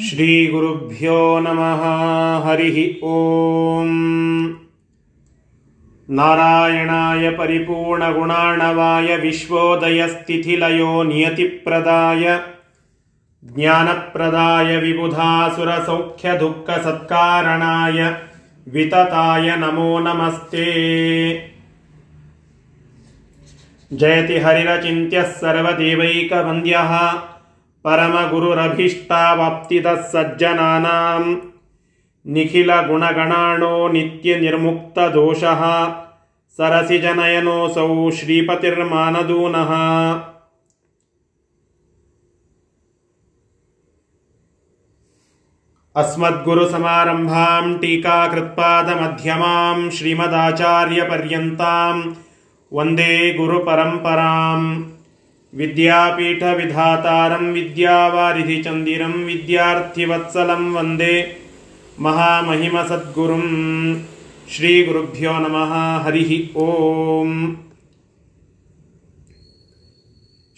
ಶ್ರೀಗುರುಭ್ಯೋ ನಮಃ ಹರಿಃ ಓಂ ನಾರಾಯಣಾಯ ಪರಿಪೂರ್ಣಗುಣಾಣವಾಯ ವಿಶ್ವೋದಯಸ್ಥಿತಿಲಯೋ ನಿಯತಿಪ್ರದಾಯ ಜ್ಞಾನಪ್ರದಾಯ ವಿಬುಧಾಸುರಸೌಖ್ಯದುಃಖಸತ್ಕಾರಣಾಯ ವಿತತಾಯ ನಮೋ ನಮಸ್ತೆ ಜಯತಿ ಹರಿರಚಿಂತ್ಯಃ ಸರ್ವದೇವೈಕವಂದ್ಯಃ परमगुरुरभीष्टावाप्तितः सज्जनानाम् निखिलगुणगणाणो नित्यनिर्मुक्तदोषः सरसिजनयनोऽसौ श्रीपतिर्मानदूनः अस्मद्गुरुसमारम्भाम् टीकाकृत्पादमध्यमाम् श्रीमदाचार्यपर्यन्ताम् वन्दे गुरुपरम्पराम् विद्यापीठविधातारं विद्यावारिधिचन्दिरं विद्यार्थिवत्सलं वन्दे महामहिमसद्गुरुं ಶ್ರೀಗುರುಭ್ಯೋ ನಮಃ ಹರಿ ಓಂ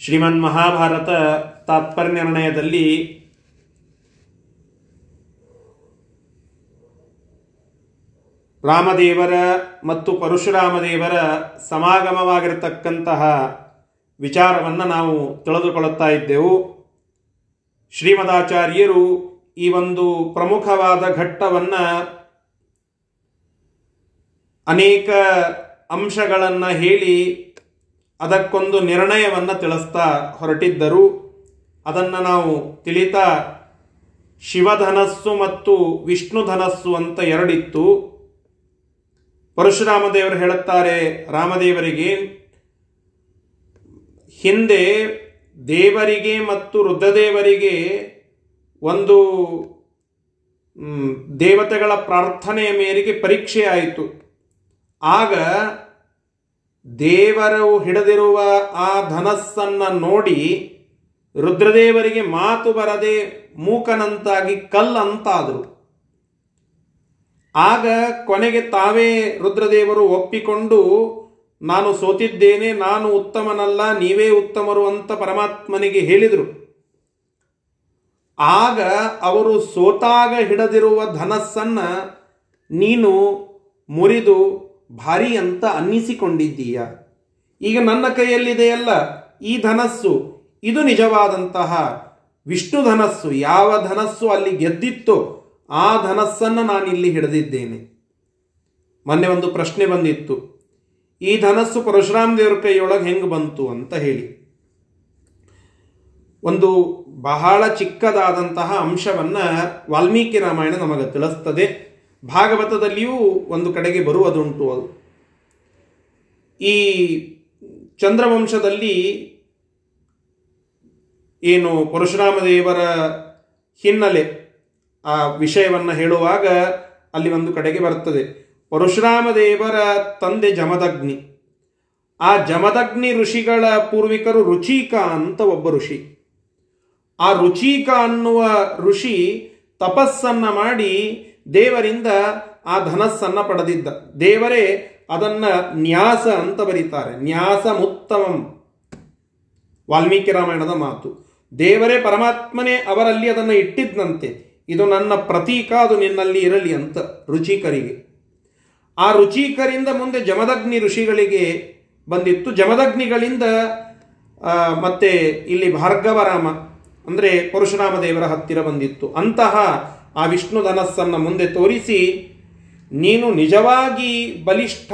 ಶ್ರೀಮನ್ ಮಹಾಭಾರತ ತಾತ್ಪರ್ಯ ನಿರ್ಣಯದಲ್ಲಿ ರಾಮದೇವರ ಮತ್ತು ಪರಶುರಾಮದೇವರ ಸಮಾಗಮವಾಗಿರತಕ್ಕಂತಹ ವಿಚಾರವನ್ನು ನಾವು ತಿಳಿದುಕೊಳ್ಳುತ್ತಾ ಇದ್ದೆವು. ಶ್ರೀಮದಾಚಾರ್ಯರು ಈ ಒಂದು ಪ್ರಮುಖವಾದ ಘಟ್ಟವನ್ನು ಅನೇಕ ಅಂಶಗಳನ್ನು ಹೇಳಿ ಅದಕ್ಕೊಂದು ನಿರ್ಣಯವನ್ನು ತಿಳಿಸ್ತಾ ಹೊರಟಿದ್ದರು. ಅದನ್ನು ನಾವು ತಿಳಿತಾ ಶಿವಧನಸ್ಸು ಮತ್ತು ವಿಷ್ಣು ಧನಸ್ಸು ಅಂತ ಎರಡಿತ್ತು. ಪರಶುರಾಮ ದೇವರು ಹೇಳುತ್ತಾರೆ, ರಾಮದೇವರಿಗೆ ಹಿಂದೆ ದೇವರಿಗೆ ಮತ್ತು ರುದ್ರದೇವರಿಗೆ ಒಂದು ದೇವತೆಗಳ ಪ್ರಾರ್ಥನೆಯ ಮೇರೆಗೆ ಪರೀಕ್ಷೆ ಆಯಿತು. ಆಗ ದೇವರು ಹಿಡಿದಿರುವ ಆ ಧನಸ್ಸನ್ನು ನೋಡಿ ರುದ್ರದೇವರಿಗೆ ಮಾತು ಬರದೆ ಮೂಕನಂತಾಗಿ ಕಲ್ಲಂತಾದರು ಆಗ ಕೊನೆಗೆ ತಾವೇ ರುದ್ರದೇವರು ಒಪ್ಪಿಕೊಂಡು ನಾನು ಸೋತಿದ್ದೇನೆ, ನಾನು ಉತ್ತಮನಲ್ಲ, ನೀವೇ ಉತ್ತಮರು ಅಂತ ಪರಮಾತ್ಮನಿಗೆ ಹೇಳಿದರು. ಆಗ ಅವರು ಸೋತಾಗ ಹಿಡದಿರುವ ಧನಸ್ಸನ್ನ ನೀನು ಮುರಿದು ಭಾರಿ ಅಂತ ಅನ್ನಿಸಿಕೊಂಡಿದ್ದೀಯ. ಈಗ ನನ್ನ ಕೈಯಲ್ಲಿದೆಯಲ್ಲ ಈ ಧನಸ್ಸು, ಇದು ನಿಜವಾದಂತಹ ವಿಷ್ಣು ಧನಸ್ಸು, ಯಾವ ಧನಸ್ಸು ಅಲ್ಲಿ ಗೆದ್ದಿತ್ತೋ ಆ ಧನಸ್ಸನ್ನು ನಾನಿಲ್ಲಿ ಹಿಡಿದಿದ್ದೇನೆ. ಮೊನ್ನೆ ಒಂದು ಪ್ರಶ್ನೆ ಬಂದಿತ್ತು. ಈ ಧನಸ್ಸು ಪರಶುರಾಮ ದೇವರ ಕೈಯೊಳಗೆ ಹೆಂಗೆ ಬಂತು ಅಂತ ಹೇಳಿ. ಒಂದು ಬಹಳ ಚಿಕ್ಕದಾದಂತಹ ಅಂಶವನ್ನು ವಾಲ್ಮೀಕಿ ರಾಮಾಯಣ ನಮಗೆ ತಿಳಿಸ್ತದೆ. ಭಾಗವತದಲ್ಲಿಯೂ ಒಂದು ಕಡೆಗೆ ಬರುವುದುಂಟು ಅದು. ಈ ಚಂದ್ರವಂಶದಲ್ಲಿ ಏನು ಪರಶುರಾಮ ದೇವರ ಹಿನ್ನೆಲೆ ಆ ವಿಷಯವನ್ನು ಹೇಳುವಾಗ ಅಲ್ಲಿ ಒಂದು ಕಡೆಗೆ ಬರ್ತದೆ. ಪರಶುರಾಮ ದೇವರ ತಂದೆ ಜಮದಗ್ನಿ. ಆ ಜಮದಗ್ನಿ ಋಷಿಗಳ ಪೂರ್ವಿಕರು ರುಚಿಕ ಅಂತ ಒಬ್ಬ ಋಷಿ. ಆ ರುಚಿಕ ಅನ್ನುವ ಋಷಿ ತಪಸ್ಸನ್ನ ಮಾಡಿ ದೇವರಿಂದ ಆ ಧನಸ್ಸನ್ನ ಪಡೆದಿದ್ದ. ದೇವರೇ, ಅದನ್ನ ನ್ಯಾಸ ಅಂತ ಬರೀತಾರೆ. ನ್ಯಾಸ ಮುತ್ತಮಂ ವಾಲ್ಮೀಕಿ ರಾಮಾಯಣದ ಮಾತು. ದೇವರೇ, ಪರಮಾತ್ಮನೇ ಅವರಲ್ಲಿ ಅದನ್ನು ಇಟ್ಟಿದ್ದಂತೆ ಇದು ನನ್ನ ಪ್ರತೀಕ, ಅದು ನಿನ್ನಲ್ಲಿ ಇರಲಿ ಅಂತ ರುಚಿಕರಿಗೆ. ಆ ರುಚಿಕರಿಂದ ಮುಂದೆ ಜಮದಗ್ನಿ ಋಷಿಗಳಿಗೆ ಬಂದಿತ್ತು. ಜಮದಗ್ನಿಗಳಿಂದ ಮತ್ತೆ ಇಲ್ಲಿ ಭಾರ್ಗವರಾಮ, ಅಂದರೆ ಪರಶುರಾಮ ದೇವರ ಹತ್ತಿರ ಬಂದಿತ್ತು. ಅಂತಹ ಆ ವಿಷ್ಣು ಧನಸ್ಸನ್ನು ಮುಂದೆ ತೋರಿಸಿ, ನೀನು ನಿಜವಾಗಿ ಬಲಿಷ್ಠ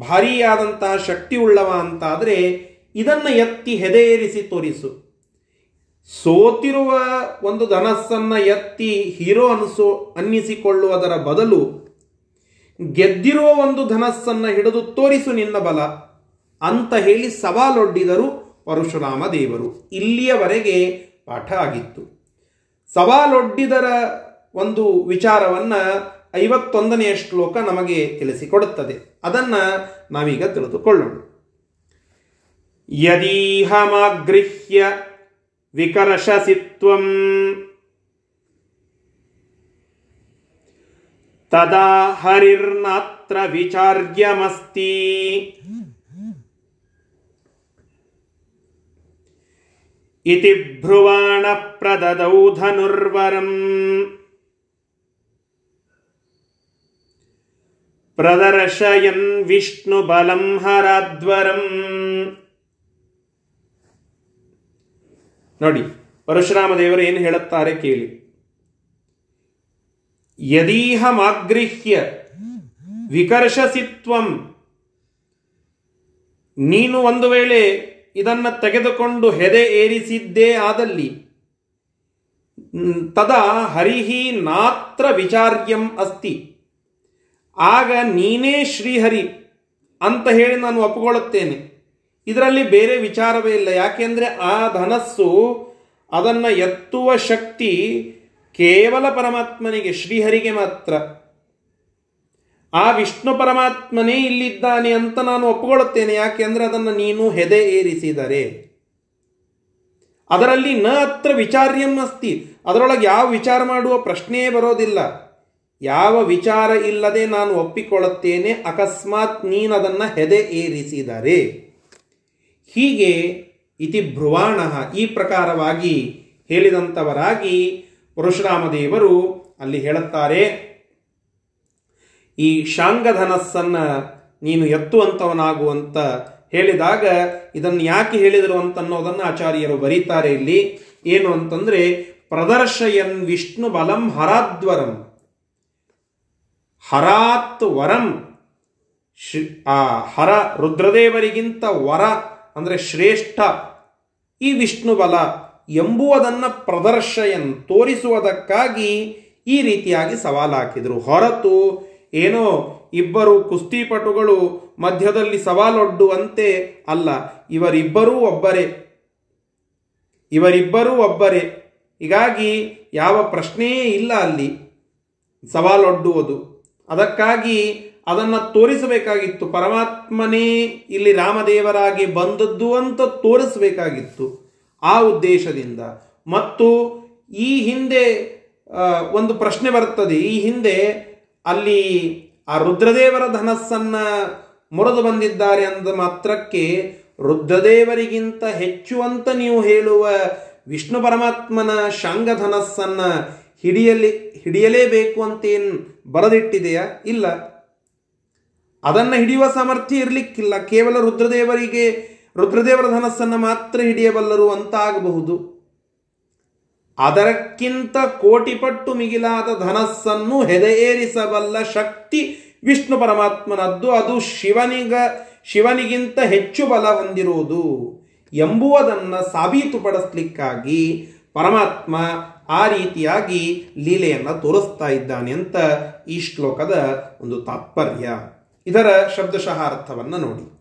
ಭಾರಿಯಾದಂತಹ ಶಕ್ತಿ ಉಳ್ಳವ ಅಂತಾದರೆ ಇದನ್ನು ಎತ್ತಿ ಹೆದೆಯೇರಿಸಿ ತೋರಿಸು. ಸೋತಿರುವ ಒಂದು ಧನಸ್ಸನ್ನು ಎತ್ತಿ ಹೀರೋ ಅನಿಸೋ, ಅನ್ನಿಸಿಕೊಳ್ಳುವುದರ ಬದಲು ಗೆದ್ದಿರುವ ಒಂದು ಧನಸ್ಸನ್ನು ಹಿಡಿದು ತೋರಿಸು ನಿನ್ನ ಬಲ ಅಂತ ಹೇಳಿ ಸವಾಲೊಡ್ಡಿದರು ಪರಶುರಾಮ ದೇವರು. ಇಲ್ಲಿಯವರೆಗೆ ಪಾಠ ಆಗಿತ್ತು. ಸವಾಲೊಡ್ಡಿದರ ಒಂದು ವಿಚಾರವನ್ನು ಐವತ್ತೊಂದನೆಯ ಶ್ಲೋಕ ನಮಗೆ ತಿಳಿಸಿಕೊಡುತ್ತದೆ. ಅದನ್ನು ನಾವೀಗ ತಿಳಿದುಕೊಳ್ಳೋಣ. ಯದೀಹಮಗೃಹ್ಯ ವಿಕರ್ಷಸಿತ್ವಂ ವಿಚಾರ್ಯಮಸ್ತಿ ಇತಿ ಭ್ರುವಾಣ ಪ್ರದದೌ ಧನುರ್ವರಂ ಪ್ರದರ್ಶಯನ್ ವಿಷ್ಣು ಬಲಂ ಹರಾದ್ವರಂ ನೋಡಿ, ಪರಶುರಾಮ ದೇವರು ಏನು ಹೇಳುತ್ತಾರೆ ಕೇಳಿ. ಯದೀಹಮಾಗೃಹ್ಯ ವಿಕರ್ಷಸಿತ್ವಂ ನೀನು ಒಂದು ವೇಳೆ ಇದನ್ನು ತೆಗೆದುಕೊಂಡು ಹೆದೆ ಏರಿಸಿದ್ದೇ ಆದಲ್ಲಿ, ತದಾ ಹರಿಹಿ ನಾತ್ರ ವಿಚಾರ್ಯಂ ಅಸ್ತಿ. ಆಗ ನೀನೇ ಶ್ರೀಹರಿ ಅಂತ ಹೇಳಿ ನಾನು ಒಪ್ಪಿಕೊಳ್ಳುತ್ತೇನೆ. ಇದರಲ್ಲಿ ಬೇರೆ ವಿಚಾರವೇ ಇಲ್ಲ. ಯಾಕೆಂದರೆ ಆ ಧನಸ್ಸು ಅದನ್ನು ಎತ್ತುವ ಶಕ್ತಿ ಕೇವಲ ಪರಮಾತ್ಮನಿಗೆ ಶ್ರೀಹರಿಗೆ ಮಾತ್ರ. ಆ ವಿಷ್ಣು ಪರಮಾತ್ಮನೇ ಇಲ್ಲಿದ್ದಾನೆ ಅಂತ ನಾನು ಒಪ್ಪಿಕೊಳ್ಳುತ್ತೇನೆ ಯಾಕೆಂದ್ರೆ ಅದನ್ನು ನೀನು ಹೆದೆ ಏರಿಸಿದರೆ. ಅದರಲ್ಲಿ ನ ಅತ್ರ ವಿಚಾರ್ಯಂ ಅಸ್ತಿ. ಅದರೊಳಗೆ ಯಾವ ವಿಚಾರ ಮಾಡುವ ಪ್ರಶ್ನೆಯೇ ಬರೋದಿಲ್ಲ. ಯಾವ ವಿಚಾರ ಇಲ್ಲದೆ ನಾನು ಒಪ್ಪಿಕೊಳ್ಳುತ್ತೇನೆ. ಅಕಸ್ಮಾತ್ ನೀನದನ್ನು ಹೆದೆ ಏರಿಸಿದರೆ. ಹೀಗೆ ಇತಿ ಭ್ರುವಾಣ ಈ ಪ್ರಕಾರವಾಗಿ ಹೇಳಿದಂಥವರಾಗಿ ಪರಶುರಾಮ ದೇವರು ಅಲ್ಲಿ ಹೇಳುತ್ತಾರೆ, ಈ ಶಾಂಗಧನಸ್ಸನ್ನು ನೀನು ಎತ್ತುವಂಥವನಾಗುವಂತ ಹೇಳಿದಾಗ ಇದನ್ನು ಯಾಕೆ ಹೇಳಿದರು ಅಂತ ಅನ್ನೋದನ್ನು ಆಚಾರ್ಯರು ಬರೀತಾರೆ ಇಲ್ಲಿ. ಏನು ಅಂತಂದರೆ, ಪ್ರದರ್ಶಯನ್ ವಿಷ್ಣು ಬಲಂ ಹರಾದ್ವರಂ. ಹರಾತ್ ವರಂ. ಆ ಹರ ರುದ್ರದೇವರಿಗಿಂತ ವರ ಅಂದರೆ ಶ್ರೇಷ್ಠ. ಈ ವಿಷ್ಣು ಬಲ ಎಂಬುವುದನ್ನು ಪ್ರದರ್ಶಯನ್ ತೋರಿಸುವುದಕ್ಕಾಗಿ ಈ ರೀತಿಯಾಗಿ ಸವಾಲು ಹಾಕಿದರು. ಹೊರತು ಏನೋ ಇಬ್ಬರು ಕುಸ್ತಿಪಟುಗಳು ಮಧ್ಯದಲ್ಲಿ ಸವಾಲೊಡ್ಡುವಂತೆ ಅಲ್ಲ. ಇವರಿಬ್ಬರೂ ಒಬ್ಬರೇ. ಇವರಿಬ್ಬರೂ ಒಬ್ಬರೇ. ಹೀಗಾಗಿ ಯಾವ ಪ್ರಶ್ನೆಯೇ ಇಲ್ಲ ಅಲ್ಲಿ. ಸವಾಲೊಡ್ಡುವುದು ಅದಕ್ಕಾಗಿ ಅದನ್ನು ತೋರಿಸಬೇಕಾಗಿತ್ತು. ಪರಮಾತ್ಮನೇ ಇಲ್ಲಿ ರಾಮದೇವರಾಗಿ ಬಂದದ್ದು ಅಂತ ತೋರಿಸಬೇಕಾಗಿತ್ತು. ಆ ಉದ್ದೇಶದಿಂದ. ಮತ್ತು ಈ ಹಿಂದೆ ಒಂದು ಪ್ರಶ್ನೆ ಬರ್ತದೆ ಈ ಹಿಂದೆ ಅಲ್ಲಿ ಆ ರುದ್ರದೇವರ ಧನಸ್ಸನ್ನು ಮುರಿದು ಬಂದಿದ್ದಾರೆ ಅಂದ ಮಾತ್ರಕ್ಕೆ ರುದ್ರದೇವರಿಗಿಂತ ಹೆಚ್ಚು ಅಂತ ನೀವು ಹೇಳುವ ವಿಷ್ಣು ಪರಮಾತ್ಮನ ಶಾಂಗಧನಸ್ಸನ್ನ ಹಿಡಿಯಲಿ, ಹಿಡಿಯಲೇಬೇಕು ಅಂತೇನು ಬರದಿಟ್ಟಿದೆಯಾ? ಇಲ್ಲ. ಅದನ್ನು ಹಿಡಿಯುವ ಸಾಮರ್ಥ್ಯ ಇರಲಿಕ್ಕಿಲ್ಲ. ಕೇವಲ ರುದ್ರದೇವರಿಗೆ ರುದ್ರದೇವರ ಧನಸ್ಸನ್ನು ಮಾತ್ರ ಹಿಡಿಯಬಲ್ಲರು ಅಂತ ಆಗಬಹುದು ಅದಕ್ಕಿಂತ ಕೋಟಿಪಟ್ಟು ಮಿಗಿಲಾದ ಧನಸ್ಸನ್ನು ಹೆದೆಯೇರಿಸಬಲ್ಲ ಶಕ್ತಿ ವಿಷ್ಣು ಪರಮಾತ್ಮನದ್ದು. ಅದು ಶಿವನಿಗ, ಶಿವನಿಗಿಂತ ಹೆಚ್ಚು ಬಲ ಹೊಂದಿರುವುದು ಎಂಬುವುದನ್ನು ಸಾಬೀತುಪಡಿಸ್ಲಿಕ್ಕಾಗಿ ಪರಮಾತ್ಮ ಆ ರೀತಿಯಾಗಿ ಲೀಲೆಯನ್ನು ತೋರಿಸ್ತಾ ಇದ್ದಾನೆ ಅಂತ ಈ ಶ್ಲೋಕದ ಒಂದು ತಾತ್ಪರ್ಯ. ಇದರ ಶಬ್ದಶಃ ಅರ್ಥವನ್ನು ನೋಡಿ.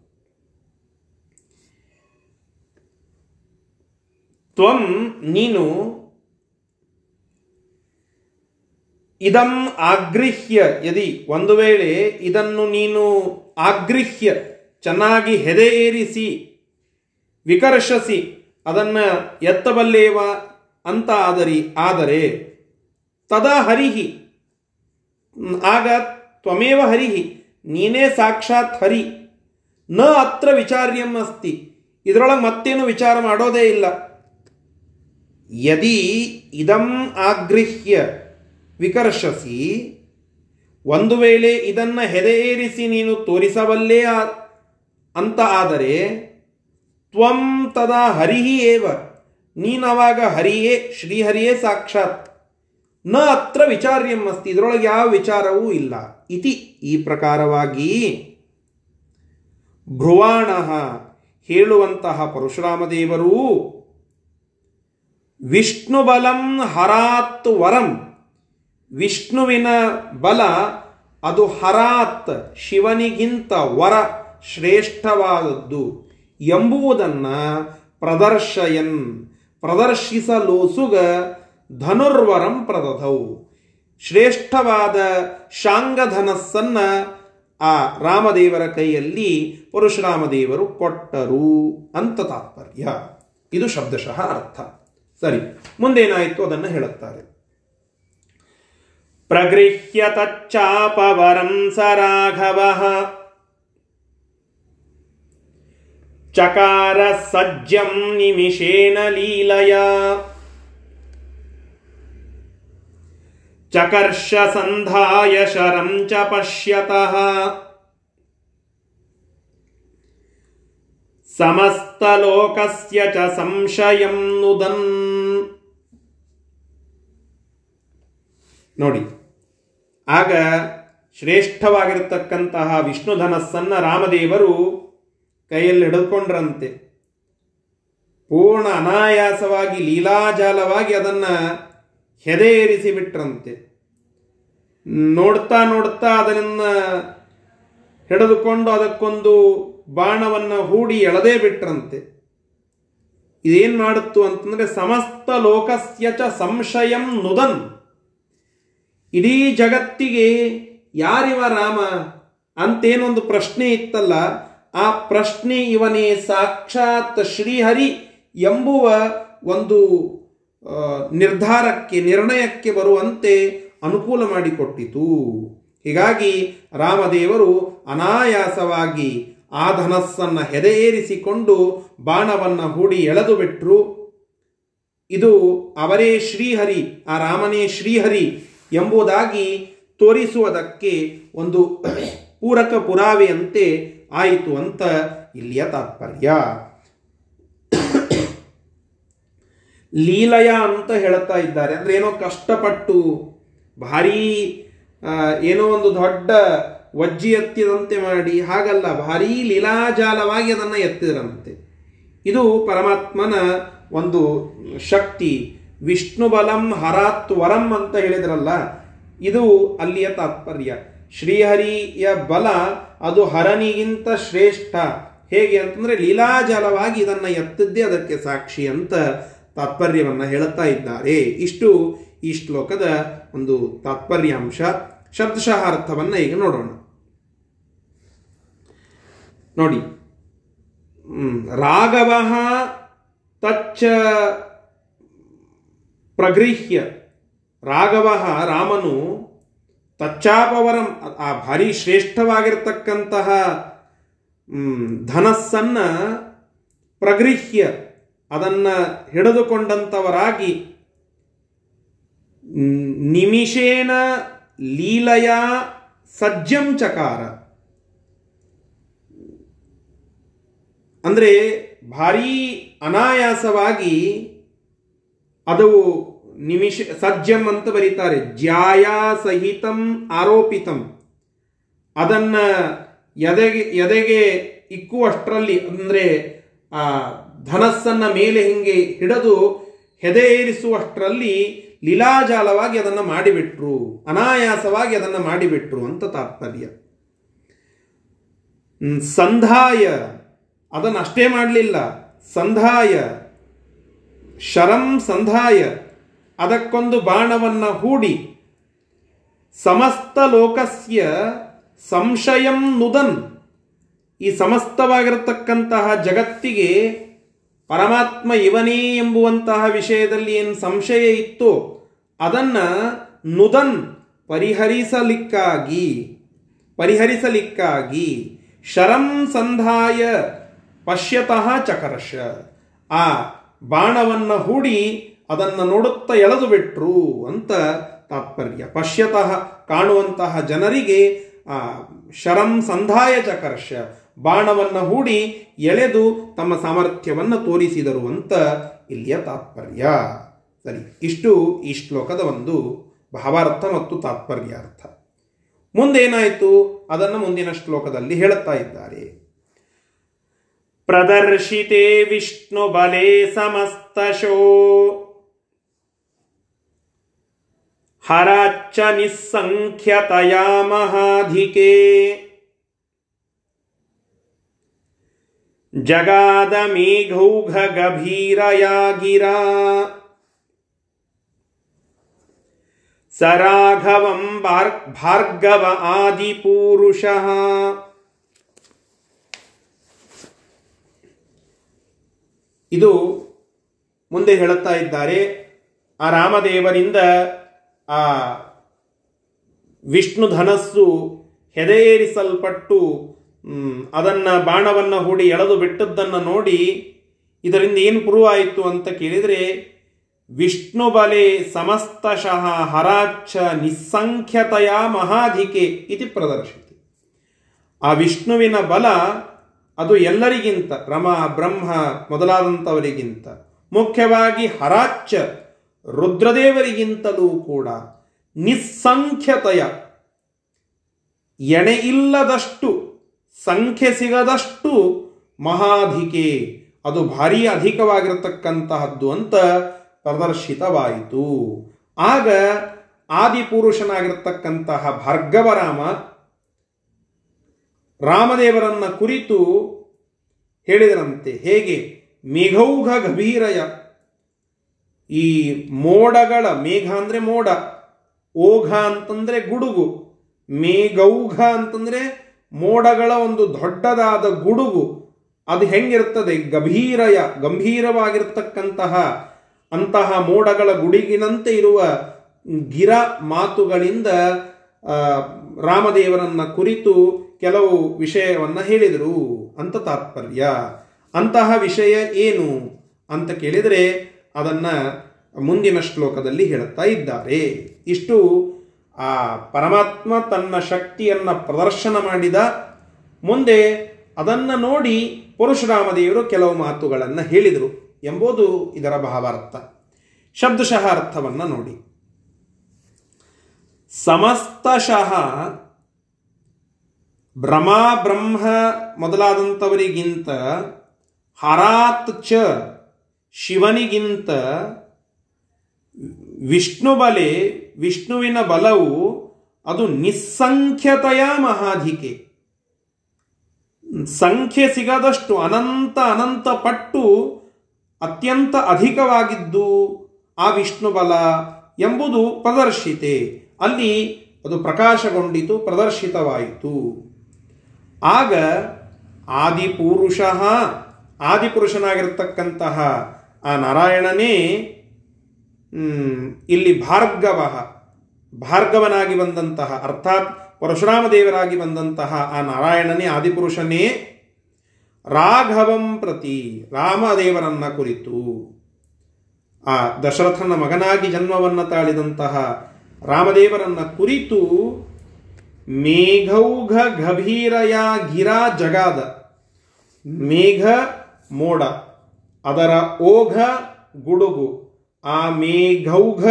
ತ್ವಂ ನೀನು ಇದಂ ಆಗೃಹ್ಯ ಯದಿ ಒಂದು ವೇಳೆ ಇದನ್ನು ನೀನು ಆಗೃಹ್ಯ ಚೆನ್ನಾಗಿ ಹೆದೆ ಏರಿಸಿ ವಿಕರ್ಷಸಿ, ಅದನ್ನು ಎತ್ತಬಲ್ಲೇವ ಅಂತ ಆದರಿ, ಆದರೆ ತದಾ ಹರಿಹಿ. ಆಗ ತ್ವಮೇವ ಹರಿಹಿ, ನೀನೇ ಸಾಕ್ಷಾತ್ ಹರಿ. ನ ಅತ್ರ ವಿಚಾರ್ಯಂ ಅಸ್ತಿ. ಇದರೊಳಗೆ ಮತ್ತೇನು ವಿಚಾರ ಮಾಡೋದೇ ಇಲ್ಲ. ಯದಿ ಇದಂ ಆಗೃಹ್ಯ ವಿಕರ್ಷಸಿ ಒಂದು ವೇಳೆ ಇದನ್ನು ಹೆದೆಯೇರಿಸಿ ನೀನು ತೋರಿಸಬಲ್ಲೇ ಅಂತ ಆದರೆ, ತ್ವಂ ತದಾ ಹರಿಹಿ ಏವ, ನೀನವಾಗ ಹರಿಯೇ, ಶ್ರೀಹರಿಯೇ ಸಾಕ್ಷಾತ್. ನ ಅತ್ರ ವಿಚಾರ್ಯಂ ಅಸ್ತಿ, ಇದರೊಳಗೆ ಯಾವ ವಿಚಾರವೂ ಇಲ್ಲ. ಇತಿ ಈ ಪ್ರಕಾರವಾಗಿ ಭ್ರುವಾಣ ಹೇಳುವಂತಹ ಪರಶುರಾಮ ದೇವರು ವಿಷ್ಣು ಬಲಂ ಹರಾತ್ ವರಂ. ವಿಷ್ಣುವಿನ ಬಲ, ಅದು ಹರಾತ್, ಶಿವನಿಗಿಂತ ವರ ಶ್ರೇಷ್ಠವಾದದ್ದು. ಎಂಬುವುದನ್ನು ಪ್ರದರ್ಶಯನ್ ಪ್ರದರ್ಶಿಸಲೋಸುಗ ಧನುರ್ವರಂ ಪ್ರದಧವು ಶ್ರೇಷ್ಠವಾದ ಶಾಂಗಧನಸ್ಸನ್ನ ಆ ರಾಮದೇವರ ಕೈಯಲ್ಲಿ ಪರಶುರಾಮ ದೇವರು ಕೊಟ್ಟರು ಅಂತ ತಾತ್ಪರ್ಯ. ಇದು ಶಬ್ದಶಃ ಅರ್ಥ. ಸರಿ, ಮುಂದೇನಾಯಿತು ಅದನ್ನು ಹೇಳುತ್ತಾರೆ. ಪ್ರಗೃಹ್ಯ ತಚ್ಚಾಪವರಂ ಸ ರಾಘವ ಚಕಾರ ಸಜ್ಜಂ ನಿಮಿಷೇನ ಲೀಲಯ. ಚಕರ್ಷ ಸಂಧಾಯ ಶರಂ ಚ ಪಶ್ಯತಃ. ಸಮಸ್ತಲೋಕಸ್ಯ ಚ ಸಂಶಯಂ ನುದನ್. ನೋಡಿ. ಆಗ ಶ್ರೇಷ್ಠವಾಗಿರತಕ್ಕಂತಹ ವಿಷ್ಣು ಧನಸ್ಸನ್ನ ರಾಮದೇವರು ಕೈಯಲ್ಲಿ ಹಿಡಿದುಕೊಂಡ್ರಂತೆ ಪೂರ್ಣ ಅನಾಯಾಸವಾಗಿ, ಲೀಲಾಜಾಲವಾಗಿ ಅದನ್ನ ಹೆದೆಯೇರಿಸಿ ಬಿಟ್ರಂತೆ. ನೋಡ್ತಾ ನೋಡ್ತಾ ಅದನ್ನ ಹಿಡಿದುಕೊಂಡು ಅದಕ್ಕೊಂದು ಬಾಣವನ್ನ ಹೂಡಿ ಎಳದೇ ಬಿಟ್ರಂತೆ. ಇದೇನು ಮಾಡುತ್ತು ಅಂತಂದ್ರೆ ಸಮಸ್ತ ಲೋಕಸ್ಯ ಚ ಸಂಶಯಂ ನುದನ್. ಇಡೀ ಜಗತ್ತಿಗೆ ಯಾರಿವ ರಾಮ ಅಂತೇನೊಂದು ಪ್ರಶ್ನೆ ಇತ್ತಲ್ಲ, ಆ ಪ್ರಶ್ನೆ ಇವನೇ ಸಾಕ್ಷಾತ್ ಶ್ರೀಹರಿ ಎಂಬುವ ಒಂದು ನಿರ್ಧಾರಕ್ಕೆ, ನಿರ್ಣಯಕ್ಕೆ ಬರುವಂತೆ ಅನುಕೂಲ ಮಾಡಿಕೊಟ್ಟಿತು. ಹೀಗಾಗಿ ರಾಮದೇವರು ಅನಾಯಾಸವಾಗಿ ಆ ಧನಸ್ಸನ್ನು ಹೆದೆಯೇರಿಸಿಕೊಂಡು ಬಾಣವನ್ನು ಹೂಡಿ ಎಳೆದು ಬಿಟ್ಟರು ಇದು ಅವರೇ ಶ್ರೀಹರಿ, ಆ ರಾಮನೇ ಶ್ರೀಹರಿ ಎಂಬುದಾಗಿ ತೋರಿಸುವುದಕ್ಕೆ ಒಂದು ಪೂರಕ ಪುರಾವೆಯಂತೆ ಆಯಿತು ಅಂತ ಇಲ್ಲಿಯ ತಾತ್ಪರ್ಯ. ಲೀಲಯ ಅಂತ ಹೇಳ್ತಾ ಇದ್ದಾರೆ. ಅಂದ್ರೆ ಏನೋ ಕಷ್ಟಪಟ್ಟು, ಭಾರೀ ಏನೋ ಒಂದು ದೊಡ್ಡ ವಜ್ಜಿ ಎತ್ತಿದಂತೆ ಮಾಡಿ, ಹಾಗಲ್ಲ, ಭಾರೀ ಲೀಲಾಜಾಲವಾಗಿ ಅದನ್ನು ಎತ್ತಿದರಂತೆ. ಇದು ಪರಮಾತ್ಮನ ಒಂದು ಶಕ್ತಿ. ವಿಷ್ಣು ಬಲಂ ಹರಾತ್ ವರಂ ಅಂತ ಹೇಳಿದ್ರಲ್ಲ, ಇದು ಅಲ್ಲಿಯ ತಾತ್ಪರ್ಯ. ಶ್ರೀಹರಿಯ ಬಲ, ಅದು ಹರನಿಗಿಂತ ಶ್ರೇಷ್ಠ. ಹೇಗೆ ಅಂತಂದ್ರೆ ಲೀಲಾಜಲವಾಗಿ ಇದನ್ನ ಎತ್ತಿದ್ದೇ ಅದಕ್ಕೆ ಸಾಕ್ಷಿ ಅಂತ ತಾತ್ಪರ್ಯವನ್ನ ಹೇಳುತ್ತಾ ಇದ್ದಾರೆ. ಇಷ್ಟು ಈ ಶ್ಲೋಕದ ಒಂದು ತಾತ್ಪರ್ಯಾಂಶ. ಶಬ್ದಶಃ ಅರ್ಥವನ್ನ ಈಗ ನೋಡೋಣ. ನೋಡಿ. ರಾಘವ ತಚ್ಚ ಪ್ರಗೃಹ್ಯ. ರಾಘವ ರಾಮನು ತಚ್ಚಾಪವರಂ, ಆ ಭಾರಿ ಶ್ರೇಷ್ಠವಾಗಿರ್ತಕ್ಕಂತಹ ಧನಸ್ಸನ್ನ ಪ್ರಗೃಹ್ಯ, ಅದನ್ನ ಹಿಡಿದುಕೊಂಡಂಥವರಾಗಿ ನಿಮಿಷೇನ ಲೀಲೆಯ ಸಜ್ಜಂ ಚಕಾರ. ಅಂದರೆ ಭಾರೀ ಅನಾಯಾಸವಾಗಿ ಅದು ನಿಮಿಷ ಸಜ್ಜಂ ಅಂತ ಬರೀತಾರೆ. ಜ್ಯಾಯಾ ಸಹಿತಂ ಆರೋಪಿತಂ. ಅದನ್ನ ಎದೆಗೆ ಎದೆಗೆ ಇಕ್ಕುವಷ್ಟರಲ್ಲಿ, ಅಂದ್ರೆ, ಆ, ಧನಸ್ಸನ್ನ ಮೇಲೆ ಹಿಂಗೆ ಹಿಡಿದು ಹೆದೆ ಏರಿಸುವಷ್ಟರಲ್ಲಿ ಲೀಲಾಜಾಲವಾಗಿ ಅದನ್ನು ಮಾಡಿಬಿಟ್ರು. ಅನಾಯಾಸವಾಗಿ ಅದನ್ನು ಮಾಡಿಬಿಟ್ರು ಅಂತ ತಾತ್ಪರ್ಯ. ಸಂಧಾಯ. ಅದನ್ನು ಅಷ್ಟೇ ಮಾಡಲಿಲ್ಲ. ಸಂಧಾಯ. ಶರಂ ಸಂಧಾಯ. ಅದಕ್ಕೊಂದು ಬಾಣವನ್ನ ಹೂಡಿ. ಸಮಸ್ತ ಲೋಕಸ್ಯ ಸಂಶಯಂ ನುದನ್. ಈ ಸಮಸ್ತವಾಗಿರತಕ್ಕಂತಹ ಜಗತ್ತಿಗೆ ಪರಮಾತ್ಮ ಇವನೇ ಎಂಬುವಂತಹ ವಿಷಯದಲ್ಲಿ ಏನು ಸಂಶಯ ಇತ್ತು ಅದನ್ನ ನುದನ್ ಪರಿಹರಿಸಲಿಕ್ಕಾಗಿ ಪರಿಹರಿಸಲಿಕ್ಕಾಗಿ ಶರಂ ಸಂಧಾಯ ಪಶ್ಯತಃ ಚಕರ್ಷ ಆ ಬಾಣವನ್ನ ಹೂಡಿ ಅದನ್ನು ನೋಡುತ್ತಾ ಎಳೆದು ಬಿಟ್ರು ಅಂತ ತಾತ್ಪರ್ಯ. ಪಶ್ಯತಃ ಕಾಣುವಂತಹ ಜನರಿಗೆ, ಆ, ಶರಂ ಸಂಧಾಯ ಚಕರ್ಷ, ಬಾಣವನ್ನು ಹೂಡಿ ಎಳೆದು ತಮ್ಮ ಸಾಮರ್ಥ್ಯವನ್ನು ತೋರಿಸಿದರು ಅಂತ ಇಲ್ಲಿಯ ತಾತ್ಪರ್ಯ. ಸರಿ, ಇಷ್ಟು ಈ ಶ್ಲೋಕದ ಒಂದು ಭಾವಾರ್ಥ ಮತ್ತು ತಾತ್ಪರ್ಯಾರ್ಥ. ಮುಂದೇನಾಯಿತು? ಅದನ್ನು ಮುಂದಿನ ಶ್ಲೋಕದಲ್ಲಿ ಹೇಳುತ್ತಾ ಇದ್ದಾರೆ. ಪ್ರದರ್ಶಿತೆ ವಿಷ್ಣು ಬಲೆ ಸಮಸ್ತಶೋ ಹರಾಚ್ಚ ನಿಸ್ಸಂಖ್ಯತಯ ಮಹಾಧಿಕೆ ಜಗಾದ ಮೇಘೌಘ ಗಭೀರಯಾ ಗಿರಾ ಸರಾಘವಂ ಭಾರ್ಗವ ಆದಿಪೂರುಷಃ ಇದು ಮುಂದೆ ಹೇಳುತ್ತಾ ಇದ್ದಾರೆ, ಆ ರಾಮದೇವರಿಂದ ಆ, ವಿಷ್ಣು ಧನಸ್ಸು ಹೆದೆಯೇರಿಸಲ್ಪಟ್ಟು ಅದನ್ನು ಬಾಣವನ್ನು ಹೂಡಿ ಎಳೆದು ಬಿಟ್ಟದ್ದನ್ನು ನೋಡಿ ಇದರಿಂದ ಏನು ಪ್ರೂವ್ ಆಯಿತು ಅಂತ ಕೇಳಿದರೆ, ವಿಷ್ಣು ಬಲೆ ಸಮಸ್ತಶಃ ಹರಾಚ ನಿಸ್ಸಂಖ್ಯತೆಯ ಮಹಾಧಿಕೆ ಇತಿ ಪ್ರದರ್ಶಿತಿ. ಆ ವಿಷ್ಣುವಿನ ಬಲ ಅದು ಎಲ್ಲರಿಗಿಂತ, ರಮ, ಬ್ರಹ್ಮ ಮೊದಲಾದಂಥವರಿಗಿಂತ ಮುಖ್ಯವಾಗಿ ಹರಾಚ್ಛ ರುದ್ರದೇವರಿಗಿಂತಲೂ ಕೂಡ ನಿಸ್ಸಂಖ್ಯತೆಯ ಎಣೆಯಿಲ್ಲದಷ್ಟು ಸಂಖ್ಯೆ ಸಿಗದಷ್ಟು ಮಹಾಧಿಕೆ. ಅದು ಭಾರೀ ಅಧಿಕವಾಗಿರತಕ್ಕಂತಹದ್ದು ಅಂತ ಪ್ರದರ್ಶಿತವಾಯಿತು. ಆಗ ಆದಿಪುರುಷನಾಗಿರ್ತಕ್ಕಂತಹ ಭಾರ್ಗವರಾಮ ರಾಮದೇವರನ್ನ ಕುರಿತು ಹೇಳಿದರಂತೆ ಹೇಗೆ ಮೇಘೌಘ ಗಭೀರಯ ಈ ಮೋಡಗಳ ಮೇಘ ಅಂದರೆ ಮೋಡ, ಓಘ ಅಂತಂದರೆ ಗುಡುಗು, ಮೇಘೌಘ ಅಂತಂದರೆ ಮೋಡಗಳ ಒಂದು ದೊಡ್ಡದಾದ ಗುಡುಗು. ಅದು ಹೆಂಗಿರ್ತದೆ ಗಭೀರಯ, ಗಂಭೀರವಾಗಿರ್ತಕ್ಕಂತಹ ಅಂತಹ ಮೋಡಗಳ ಗುಡುಗಿನಂತೆ ಇರುವ ಗಿರ ಮಾತುಗಳಿಂದ ರಾಮದೇವರನ್ನ ಕುರಿತು ಕೆಲವು ವಿಷಯವನ್ನ ಹೇಳಿದರು. ಅಂತ ತಾತ್ಪರ್ಯ. ಅಂತಹ ವಿಷಯ ಏನು? ಅಂತ ಕೇಳಿದರೆ ಅದನ್ನ ಮುಂದಿನ ಶ್ಲೋಕದಲ್ಲಿ ಹೇಳುತ್ತಾ ಇದ್ದಾರೆ. ಇಷ್ಟು, ಆ, ಪರಮಾತ್ಮ ತನ್ನ ಶಕ್ತಿಯನ್ನ ಪ್ರದರ್ಶನ ಮಾಡಿದ ಮುಂದೆ ಅದನ್ನು ನೋಡಿ ಪರಶುರಾಮದೇವರು ಕೆಲವು ಮಾತುಗಳನ್ನು ಹೇಳಿದರು ಎಂಬುದು ಇದರ ಭಾವಾರ್ಥ ಶಬ್ದಶಃ ಅರ್ಥವನ್ನು ನೋಡಿ. ಸಮಸ್ತಶಃ ಬ್ರಹ್ಮ ಮೊದಲಾದಂಥವರಿಗಿಂತ ಹರಾತ್ ಚ ಶಿವನಿಗಿಂತ ವಿಷ್ಣು ಬಲೆ, ವಿಷ್ಣುವಿನ ಬಲವು ಅದು ನಿಸ್ಸಂಖ್ಯತೆಯ ಮಹಾಧಿಕೆ. ಸಂಖ್ಯೆ ಸಿಗದಷ್ಟು ಅನಂತ ಅನಂತ ಪಟ್ಟು ಅತ್ಯಂತ ಅಧಿಕವಾಗಿದ್ದು ಆ ವಿಷ್ಣು ಬಲ ಎಂಬುದು ಪ್ರದರ್ಶಿತೆ. ಅಲ್ಲಿ ಅದು ಪ್ರಕಾಶಗೊಂಡಿತು, ಪ್ರದರ್ಶಿತವಾಯಿತು. ಆಗ ಆದಿಪುರುಷ, ಆದಿಪುರುಷನಾಗಿರ್ತಕ್ಕಂತಹ ಆ ನಾರಾಯಣನೇ ಇಲ್ಲಿ ಭಾರ್ಗವ, ಭಾರ್ಗವನಾಗಿ ಬಂದಂತಹ, ಅರ್ಥಾತ್ ಪರಶುರಾಮ ದೇವರಾಗಿ ಬಂದಂತಹ ಆ ನಾರಾಯಣನೇ, ಆದಿಪುರುಷನೇ, ರಾಘವಂ ಪ್ರತಿ ರಾಮದೇವರನ್ನ ಕುರಿತು. ಆ ದಶರಥನ ಮಗನಾಗಿ ಜನ್ಮವನ್ನು ತಾಳಿದಂತಹ ರಾಮದೇವರನ್ನ ಕುರಿತು ಮೇಘೌಘ ಗಭೀರಯ ಗಿರಾ ಜಗಾದ, ಮೇಘ ಮೋಡ. ಅದರ ಓಘ ಗುಡುಗು, ಆ ಮೇಘೌಘ,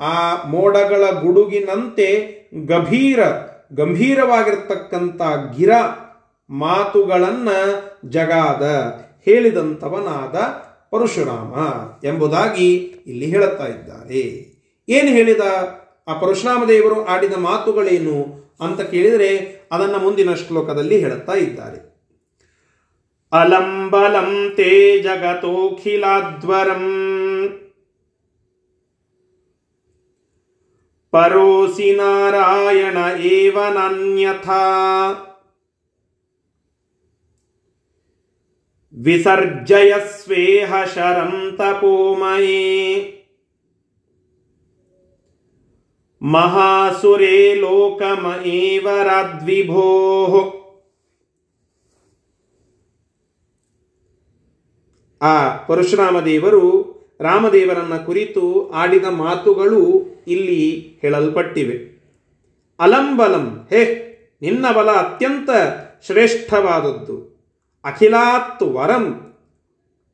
ಆ ಮೋಡಗಳ ಗುಡುಗಿನಂತೆ ಗಭೀರ, ಗಂಭೀರವಾಗಿರ್ತಕ್ಕಂಥ ಗಿರ ಮಾತುಗಳನ್ನು ಜಗಾದ ಹೇಳಿದಂಥವನಾದ ಪರಶುರಾಮ ಎಂಬುದಾಗಿ ಇಲ್ಲಿ ಹೇಳುತ್ತಾ ಇದ್ದಾರೆ. ಏನು ಹೇಳಿದ? ಆ ಪರಶುರಾಮ ದೇವರು ಆಡಿದ ಮಾತುಗಳೇನು ಅಂತ ಕೇಳಿದರೆ ಅದನ್ನು ಮುಂದಿನ ಶ್ಲೋಕದಲ್ಲಿ ಹೇಳುತ್ತಾ ಇದ್ದಾರೆ. ಅಲಂಬಲಂ ತೇ ಜಗತೋಖಿಲಾದ್ವರಂ ಪರೋಸಿ ನಾರಾಯಣ ಏವ ನಾನ್ಯಥಾ ವಿಸರ್ಜಯಸ್ವೇಹ ಶರಂ ತಪೋಮಯೇ ಮಹಾಸುರೇ ಲೋಕಮ ಏವ ರಾದ್ವಿಭೋ ಆ ಪರಶುರಾಮ ದೇವರು ರಾಮದೇವರನ್ನ ಕುರಿತು ಆಡಿದ ಮಾತುಗಳು ಇಲ್ಲಿ ಹೇಳಲ್ಪಟ್ಟಿವೆ. ಅಲಂಬಲಂ ಹೇ, ನಿನ್ನ ಬಲ ಅತ್ಯಂತ ಶ್ರೇಷ್ಠವಾದದ್ದು. ಅಖಿಲಾತ್ ವರಂ,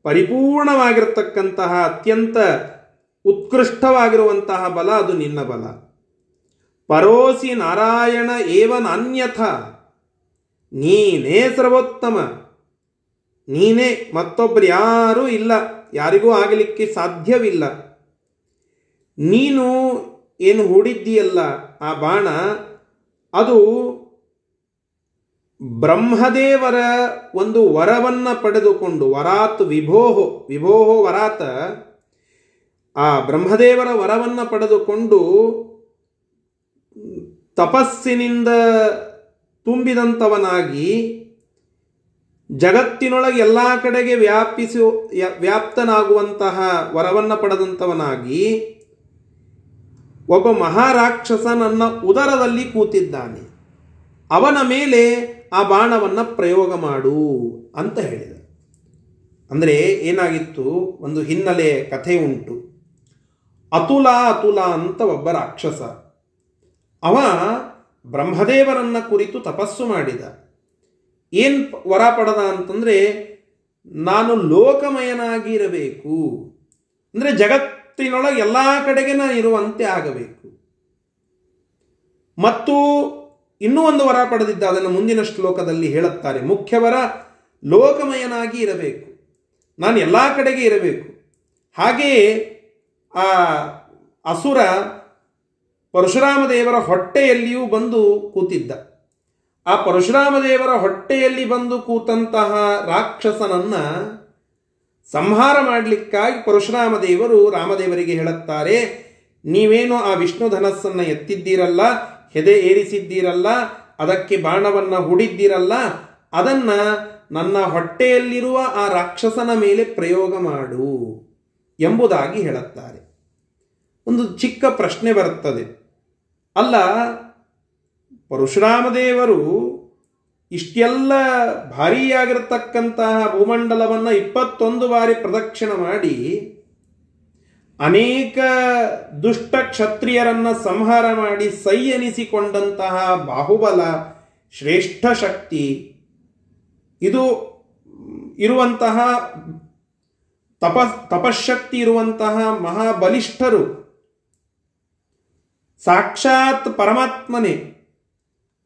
ಪರಿಪೂರ್ಣವಾಗಿರತಕ್ಕಂತಹ ಅತ್ಯಂತ ಉತ್ಕೃಷ್ಟವಾಗಿರುವಂತಹ ಬಲ ಅದು ನಿನ್ನ ಬಲ. ಪರೋಸಿ ನಾರಾಯಣ ಏವ ಅನ್ಯಥ ನೀನೇ ಸರ್ವೋತ್ತಮ. ನೀನೇ ಮತ್ತೊಬ್ಬರು ಯಾರೂ ಇಲ್ಲ, ಯಾರಿಗೂ ಆಗಲಿಕ್ಕೆ ಸಾಧ್ಯವಿಲ್ಲ. ನೀನು ಏನು ಹೂಡಿದ್ದೀಯಲ್ಲ, ಆ ಬಾಣ, ಅದು ಬ್ರಹ್ಮದೇವರ ಒಂದು ವರವನ್ನು ಪಡೆದುಕೊಂಡು, ವರಾತ್ ವಿಭೋಹೋ ವಿಭೋಹೋ ವರಾತ, ಆ ಬ್ರಹ್ಮದೇವರ ವರವನ್ನು ಪಡೆದುಕೊಂಡು ತಪಸ್ಸಿನಿಂದ ತುಂಬಿದಂಥವನಾಗಿ ಜಗತ್ತಿನೊಳಗೆ ಎಲ್ಲ ಕಡೆಗೆ ವ್ಯಾಪಿಸಿ ವ್ಯಾಪ್ತನಾಗುವಂತಹ ವರವನ್ನು ಪಡೆದಂಥವನಾಗಿ ಒಬ್ಬ ಮಹಾರಾಕ್ಷಸ ನನ್ನ ಉದರದಲ್ಲಿ ಕೂತಿದ್ದಾನೆ. ಅವನ ಮೇಲೆ ಆ ಬಾಣವನ್ನು ಪ್ರಯೋಗ ಮಾಡು ಅಂತ ಹೇಳಿದ. ಅಂದರೆ ಏನಾಗಿತ್ತು? ಒಂದು ಹಿನ್ನೆಲೆ ಕಥೆ ಉಂಟು. ಅತುಲ ಅತುಲ ಅಂತ ಒಬ್ಬ ರಾಕ್ಷಸ. ಅವ ಬ್ರಹ್ಮದೇವರನ್ನ ಕುರಿತು ತಪಸ್ಸು ಮಾಡಿದ. ಏನು ವರ ಪಡೆದ ಅಂತಂದರೆ, ನಾನು ಲೋಕಮಯನಾಗಿರಬೇಕು. ಅಂದರೆ ಜಗತ್ತಿನೊಳಗೆ ಎಲ್ಲ ಕಡೆಗೆ ನಾನು ಇರುವಂತೆ ಆಗಬೇಕು. ಮತ್ತು ಇನ್ನೂ ಒಂದು ವರ ಪಡೆದಿದ್ದ ಅದನ್ನು ಮುಂದಿನ ಶ್ಲೋಕದಲ್ಲಿ ಹೇಳುತ್ತಾರೆ. ಮುಖ್ಯವರ ಲೋಕಮಯನಾಗಿ ಇರಬೇಕು. ನಾನು ಎಲ್ಲ ಕಡೆಗೆ ಇರಬೇಕು. ಹಾಗೆಯೇ ಆ ಅಸುರ ಪರಶುರಾಮ ದೇವರ ಹೊಟ್ಟೆಯಲ್ಲಿಯೂ ಬಂದು ಕೂತಿದ್ದ. ಆ ಪರಶುರಾಮ ದೇವರ ಹೊಟ್ಟೆಯಲ್ಲಿ ಬಂದು ಕೂತಂತಹ ರಾಕ್ಷಸನನ್ನ ಸಂಹಾರ ಮಾಡಲಿಕ್ಕಾಗಿ ಪರಶುರಾಮ ದೇವರು ರಾಮದೇವರಿಗೆ ಹೇಳುತ್ತಾರೆ, ನೀವೇನು ಆ ವಿಷ್ಣು ಧನಸ್ಸನ್ನು ಎತ್ತಿದ್ದೀರಲ್ಲ, ಹೆದೆ ಏರಿಸಿದ್ದೀರಲ್ಲ, ಅದಕ್ಕೆ ಬಾಣವನ್ನು ಹೂಡಿದ್ದೀರಲ್ಲ, ಅದನ್ನ ನನ್ನ ಹೊಟ್ಟೆಯಲ್ಲಿರುವ ಆ ರಾಕ್ಷಸನ ಮೇಲೆ ಪ್ರಯೋಗ ಮಾಡು ಎಂಬುದಾಗಿ ಹೇಳುತ್ತಾರೆ. ಒಂದು ಚಿಕ್ಕ ಪ್ರಶ್ನೆ ಬರುತ್ತದೆ. ಅಲ್ಲ ಪರಶುರಾಮ ದೇವರು ಇಷ್ಟೆಲ್ಲ ಭಾರಿಯಾಗಿರತಕ್ಕಂತಹ ಭೂಮಂಡಲವನ್ನು ಇಪ್ಪತ್ತೊಂದು ಬಾರಿ ಪ್ರದಕ್ಷಿಣೆ ಮಾಡಿ ಅನೇಕ ದುಷ್ಟ ಕ್ಷತ್ರಿಯರನ್ನ ಸಂಹಾರ ಮಾಡಿ ಸೈ ಎನಿಸಿಕೊಂಡಂತಹ ಬಾಹುಬಲ, ಶ್ರೇಷ್ಠ ಶಕ್ತಿ, ಇದು ಇರುವಂತಹ ತಪ ತಪಶಕ್ತಿ ಇರುವಂತಹ ಮಹಾಬಲಿಷ್ಠರು. ಸಾಕ್ಷಾತ್ ಪರಮಾತ್ಮನೇ.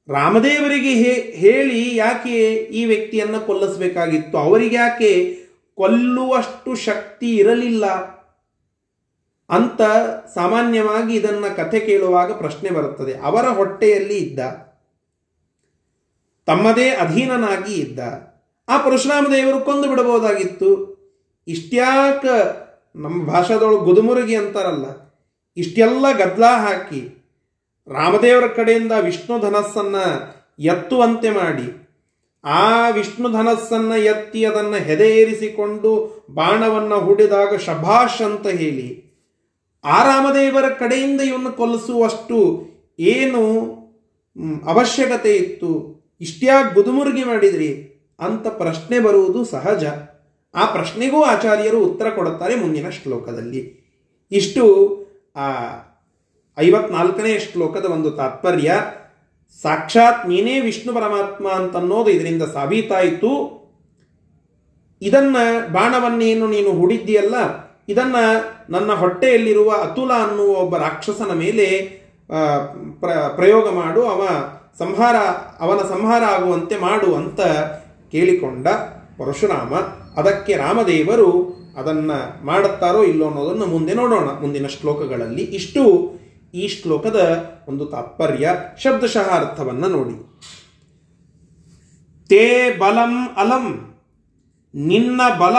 ರಾಮದೇವರಿಗೆ ಹೇಳಿ ಯಾಕೆ ಈ ವ್ಯಕ್ತಿಯನ್ನು ಕೊಲ್ಲಿಸಬೇಕಾಗಿತ್ತು? ಅವರಿಗೆ ಯಾಕೆ ಕೊಲ್ಲುವಷ್ಟು ಶಕ್ತಿ ಇರಲಿಲ್ಲ? ಅಂತ ಸಾಮಾನ್ಯವಾಗಿ ಇದನ್ನು ಕಥೆ ಕೇಳುವಾಗ ಪ್ರಶ್ನೆ ಬರುತ್ತದೆ. ಅವರ ಹೊಟ್ಟೆಯಲ್ಲಿ ಇದ್ದ, ತಮ್ಮದೇ ಅಧೀನನಾಗಿ ಇದ್ದ, ಆ ಪರಶುರಾಮ ದೇವರು ಕೊಂದು ಬಿಡಬಹುದಾಗಿತ್ತು. ಇಷ್ಟ್ಯಾಕ ನಮ್ಮ ಭಾಷಾದೊಳಗೆ ಗುದುಮುರುಗಿ ಅಂತಾರಲ್ಲ ಇಷ್ಟೆಲ್ಲ ಗದ್ಲ ಹಾಕಿ ರಾಮದೇವರ ಕಡೆಯಿಂದ ವಿಷ್ಣು ಧನಸ್ಸನ್ನು ಎತ್ತುವಂತೆ ಮಾಡಿ, ಆ ವಿಷ್ಣು ಧನಸ್ಸನ್ನು ಎತ್ತಿ ಅದನ್ನು ಹೆದೆಯೇರಿಸಿಕೊಂಡು ಬಾಣವನ್ನು ಹೂಡಿದಾಗ ಶಭಾಷ್ ಅಂತ ಹೇಳಿ, ಆ ರಾಮದೇವರ ಕಡೆಯಿಂದ ಇವನ್ನು ಕೊಲ್ಲಿಸುವಷ್ಟು ಏನು ಅವಶ್ಯಕತೆ ಇತ್ತು ಇಷ್ಟ್ಯಾಗ ಗುದುಮುರುಗಿ ಮಾಡಿದ್ರಿ ಅಂತ ಪ್ರಶ್ನೆ ಬರುವುದು ಸಹಜ. ಆ ಪ್ರಶ್ನೆಗೂ ಆಚಾರ್ಯರು ಉತ್ತರ ಕೊಡುತ್ತಾರೆ ಮುಂದಿನ ಶ್ಲೋಕದಲ್ಲಿ. ಇಷ್ಟು, ಆ ಐವತ್ನಾಲ್ಕನೇ ಶ್ಲೋಕದ ಒಂದು ತಾತ್ಪರ್ಯ, ಸಾಕ್ಷಾತ್ ನೀನೇ ವಿಷ್ಣು ಪರಮಾತ್ಮ ಅಂತನ್ನೋದು ಇದರಿಂದ ಸಾಬೀತಾಯಿತು. ಇದನ್ನ ಬಾಣವನ್ನೇನು ನೀನು ಹೂಡಿದ್ದೀಯಲ್ಲ, ಇದನ್ನ ನನ್ನ ಹೊಟ್ಟೆಯಲ್ಲಿರುವ ಅತುಲ ಅನ್ನುವ ಒಬ್ಬ ರಾಕ್ಷಸನ ಮೇಲೆ ಪ್ರ, ಪ್ರಯೋಗ ಮಾಡು, ಅವ ಸಂಹಾರ, ಅವನ ಸಂಹಾರ ಆಗುವಂತೆ ಮಾಡು ಅಂತ ಕೇಳಿಕೊಂಡ ಪರಶುರಾಮ. ಅದಕ್ಕೆ ರಾಮದೇವರು ಅದನ್ನ ಮಾಡುತ್ತಾರೋ ಇಲ್ಲೋ ಅನ್ನೋದನ್ನು ಮುಂದೆ ನೋಡೋಣ. ಮುಂದಿನ ಶ್ಲೋಕಗಳಲ್ಲಿ ಇಷ್ಟು. ಈ ಶ್ಲೋಕದ ಒಂದು ತಾತ್ಪರ್ಯ ಶಬ್ದಶಃ ಅರ್ಥವನ್ನು ನೋಡಿ. ತೇ ಬಲಂ ಅಲಂ, ನಿನ್ನ ಬಲ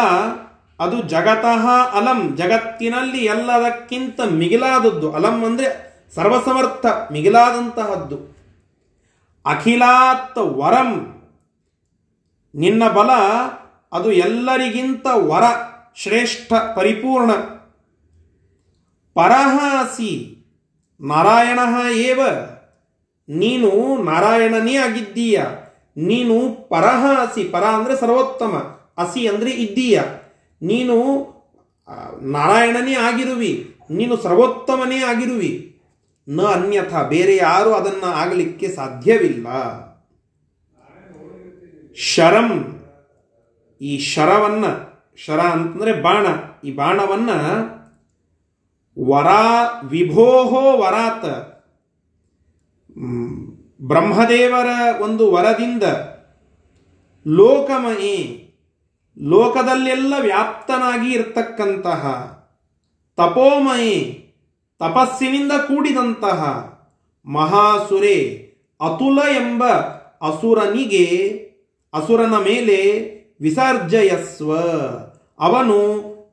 ಅದು ಜಗತಃ ಅಲಂ, ಜಗತ್ತಿನಲ್ಲಿ ಎಲ್ಲದಕ್ಕಿಂತ ಮಿಗಿಲಾದದ್ದು. ಅಲಂ ಅಂದರೆ ಸರ್ವಸಮರ್ಥ, ಮಿಗಿಲಾದಂತಹದ್ದು. ಅಖಿಲಾತ್ ವರಂ, ನಿನ್ನ ಬಲ ಅದು ಎಲ್ಲರಿಗಿಂತ ವರ, ಶ್ರೇಷ್ಠ, ಪರಿಪೂರ್ಣ. ಪರಹಾಸಿ ನಾರಾಯಣ ಏವ? ನೀನು ನಾರಾಯಣನೇ ಆಗಿದ್ದೀಯ. ನೀನು ಪರಹ ಅಸಿ. ಪರ ಅಂದರೆ ಸರ್ವೋತ್ತಮ. ಅಸಿ ಅಂದರೆ ಇದ್ದೀಯ. ನೀನು ನಾರಾಯಣನೇ ಆಗಿರುವಿ. ನೀನು ಸರ್ವೋತ್ತಮನೇ ಆಗಿರುವಿ. ನ ಅನ್ಯಥ ಬೇರೆ ಯಾರು ಅದನ್ನು ಆಗಲಿಕ್ಕೆ ಸಾಧ್ಯವಿಲ್ಲ. ಶರಂ. ಈ ಶರವನ್ನ, ಶರ ಅಂತಂದರೆ ಬಾಣ. ಈ ಬಾಣವನ್ನ ವರಾ ವಿಭೋಹೋ ವರಾತ್. ಬ್ರಹ್ಮದೇವರ ಒಂದು ವರದಿಂದ ಲೋಕಮಯಿ, ಲೋಕದಲ್ಲೆಲ್ಲ ವ್ಯಾಪ್ತನಾಗಿ ಇರತಕ್ಕಂತಹ ತಪೋಮಯಿ, ತಪಸ್ಸಿನಿಂದ ಕೂಡಿದಂತಹ ಮಹಾಸುರೆ, ಅತುಲ ಎಂಬ ಅಸುರನಿಗೆ, ಅಸುರನ ಮೇಲೆ ವಿಸರ್ಜಯಸ್ವ. ಅವನು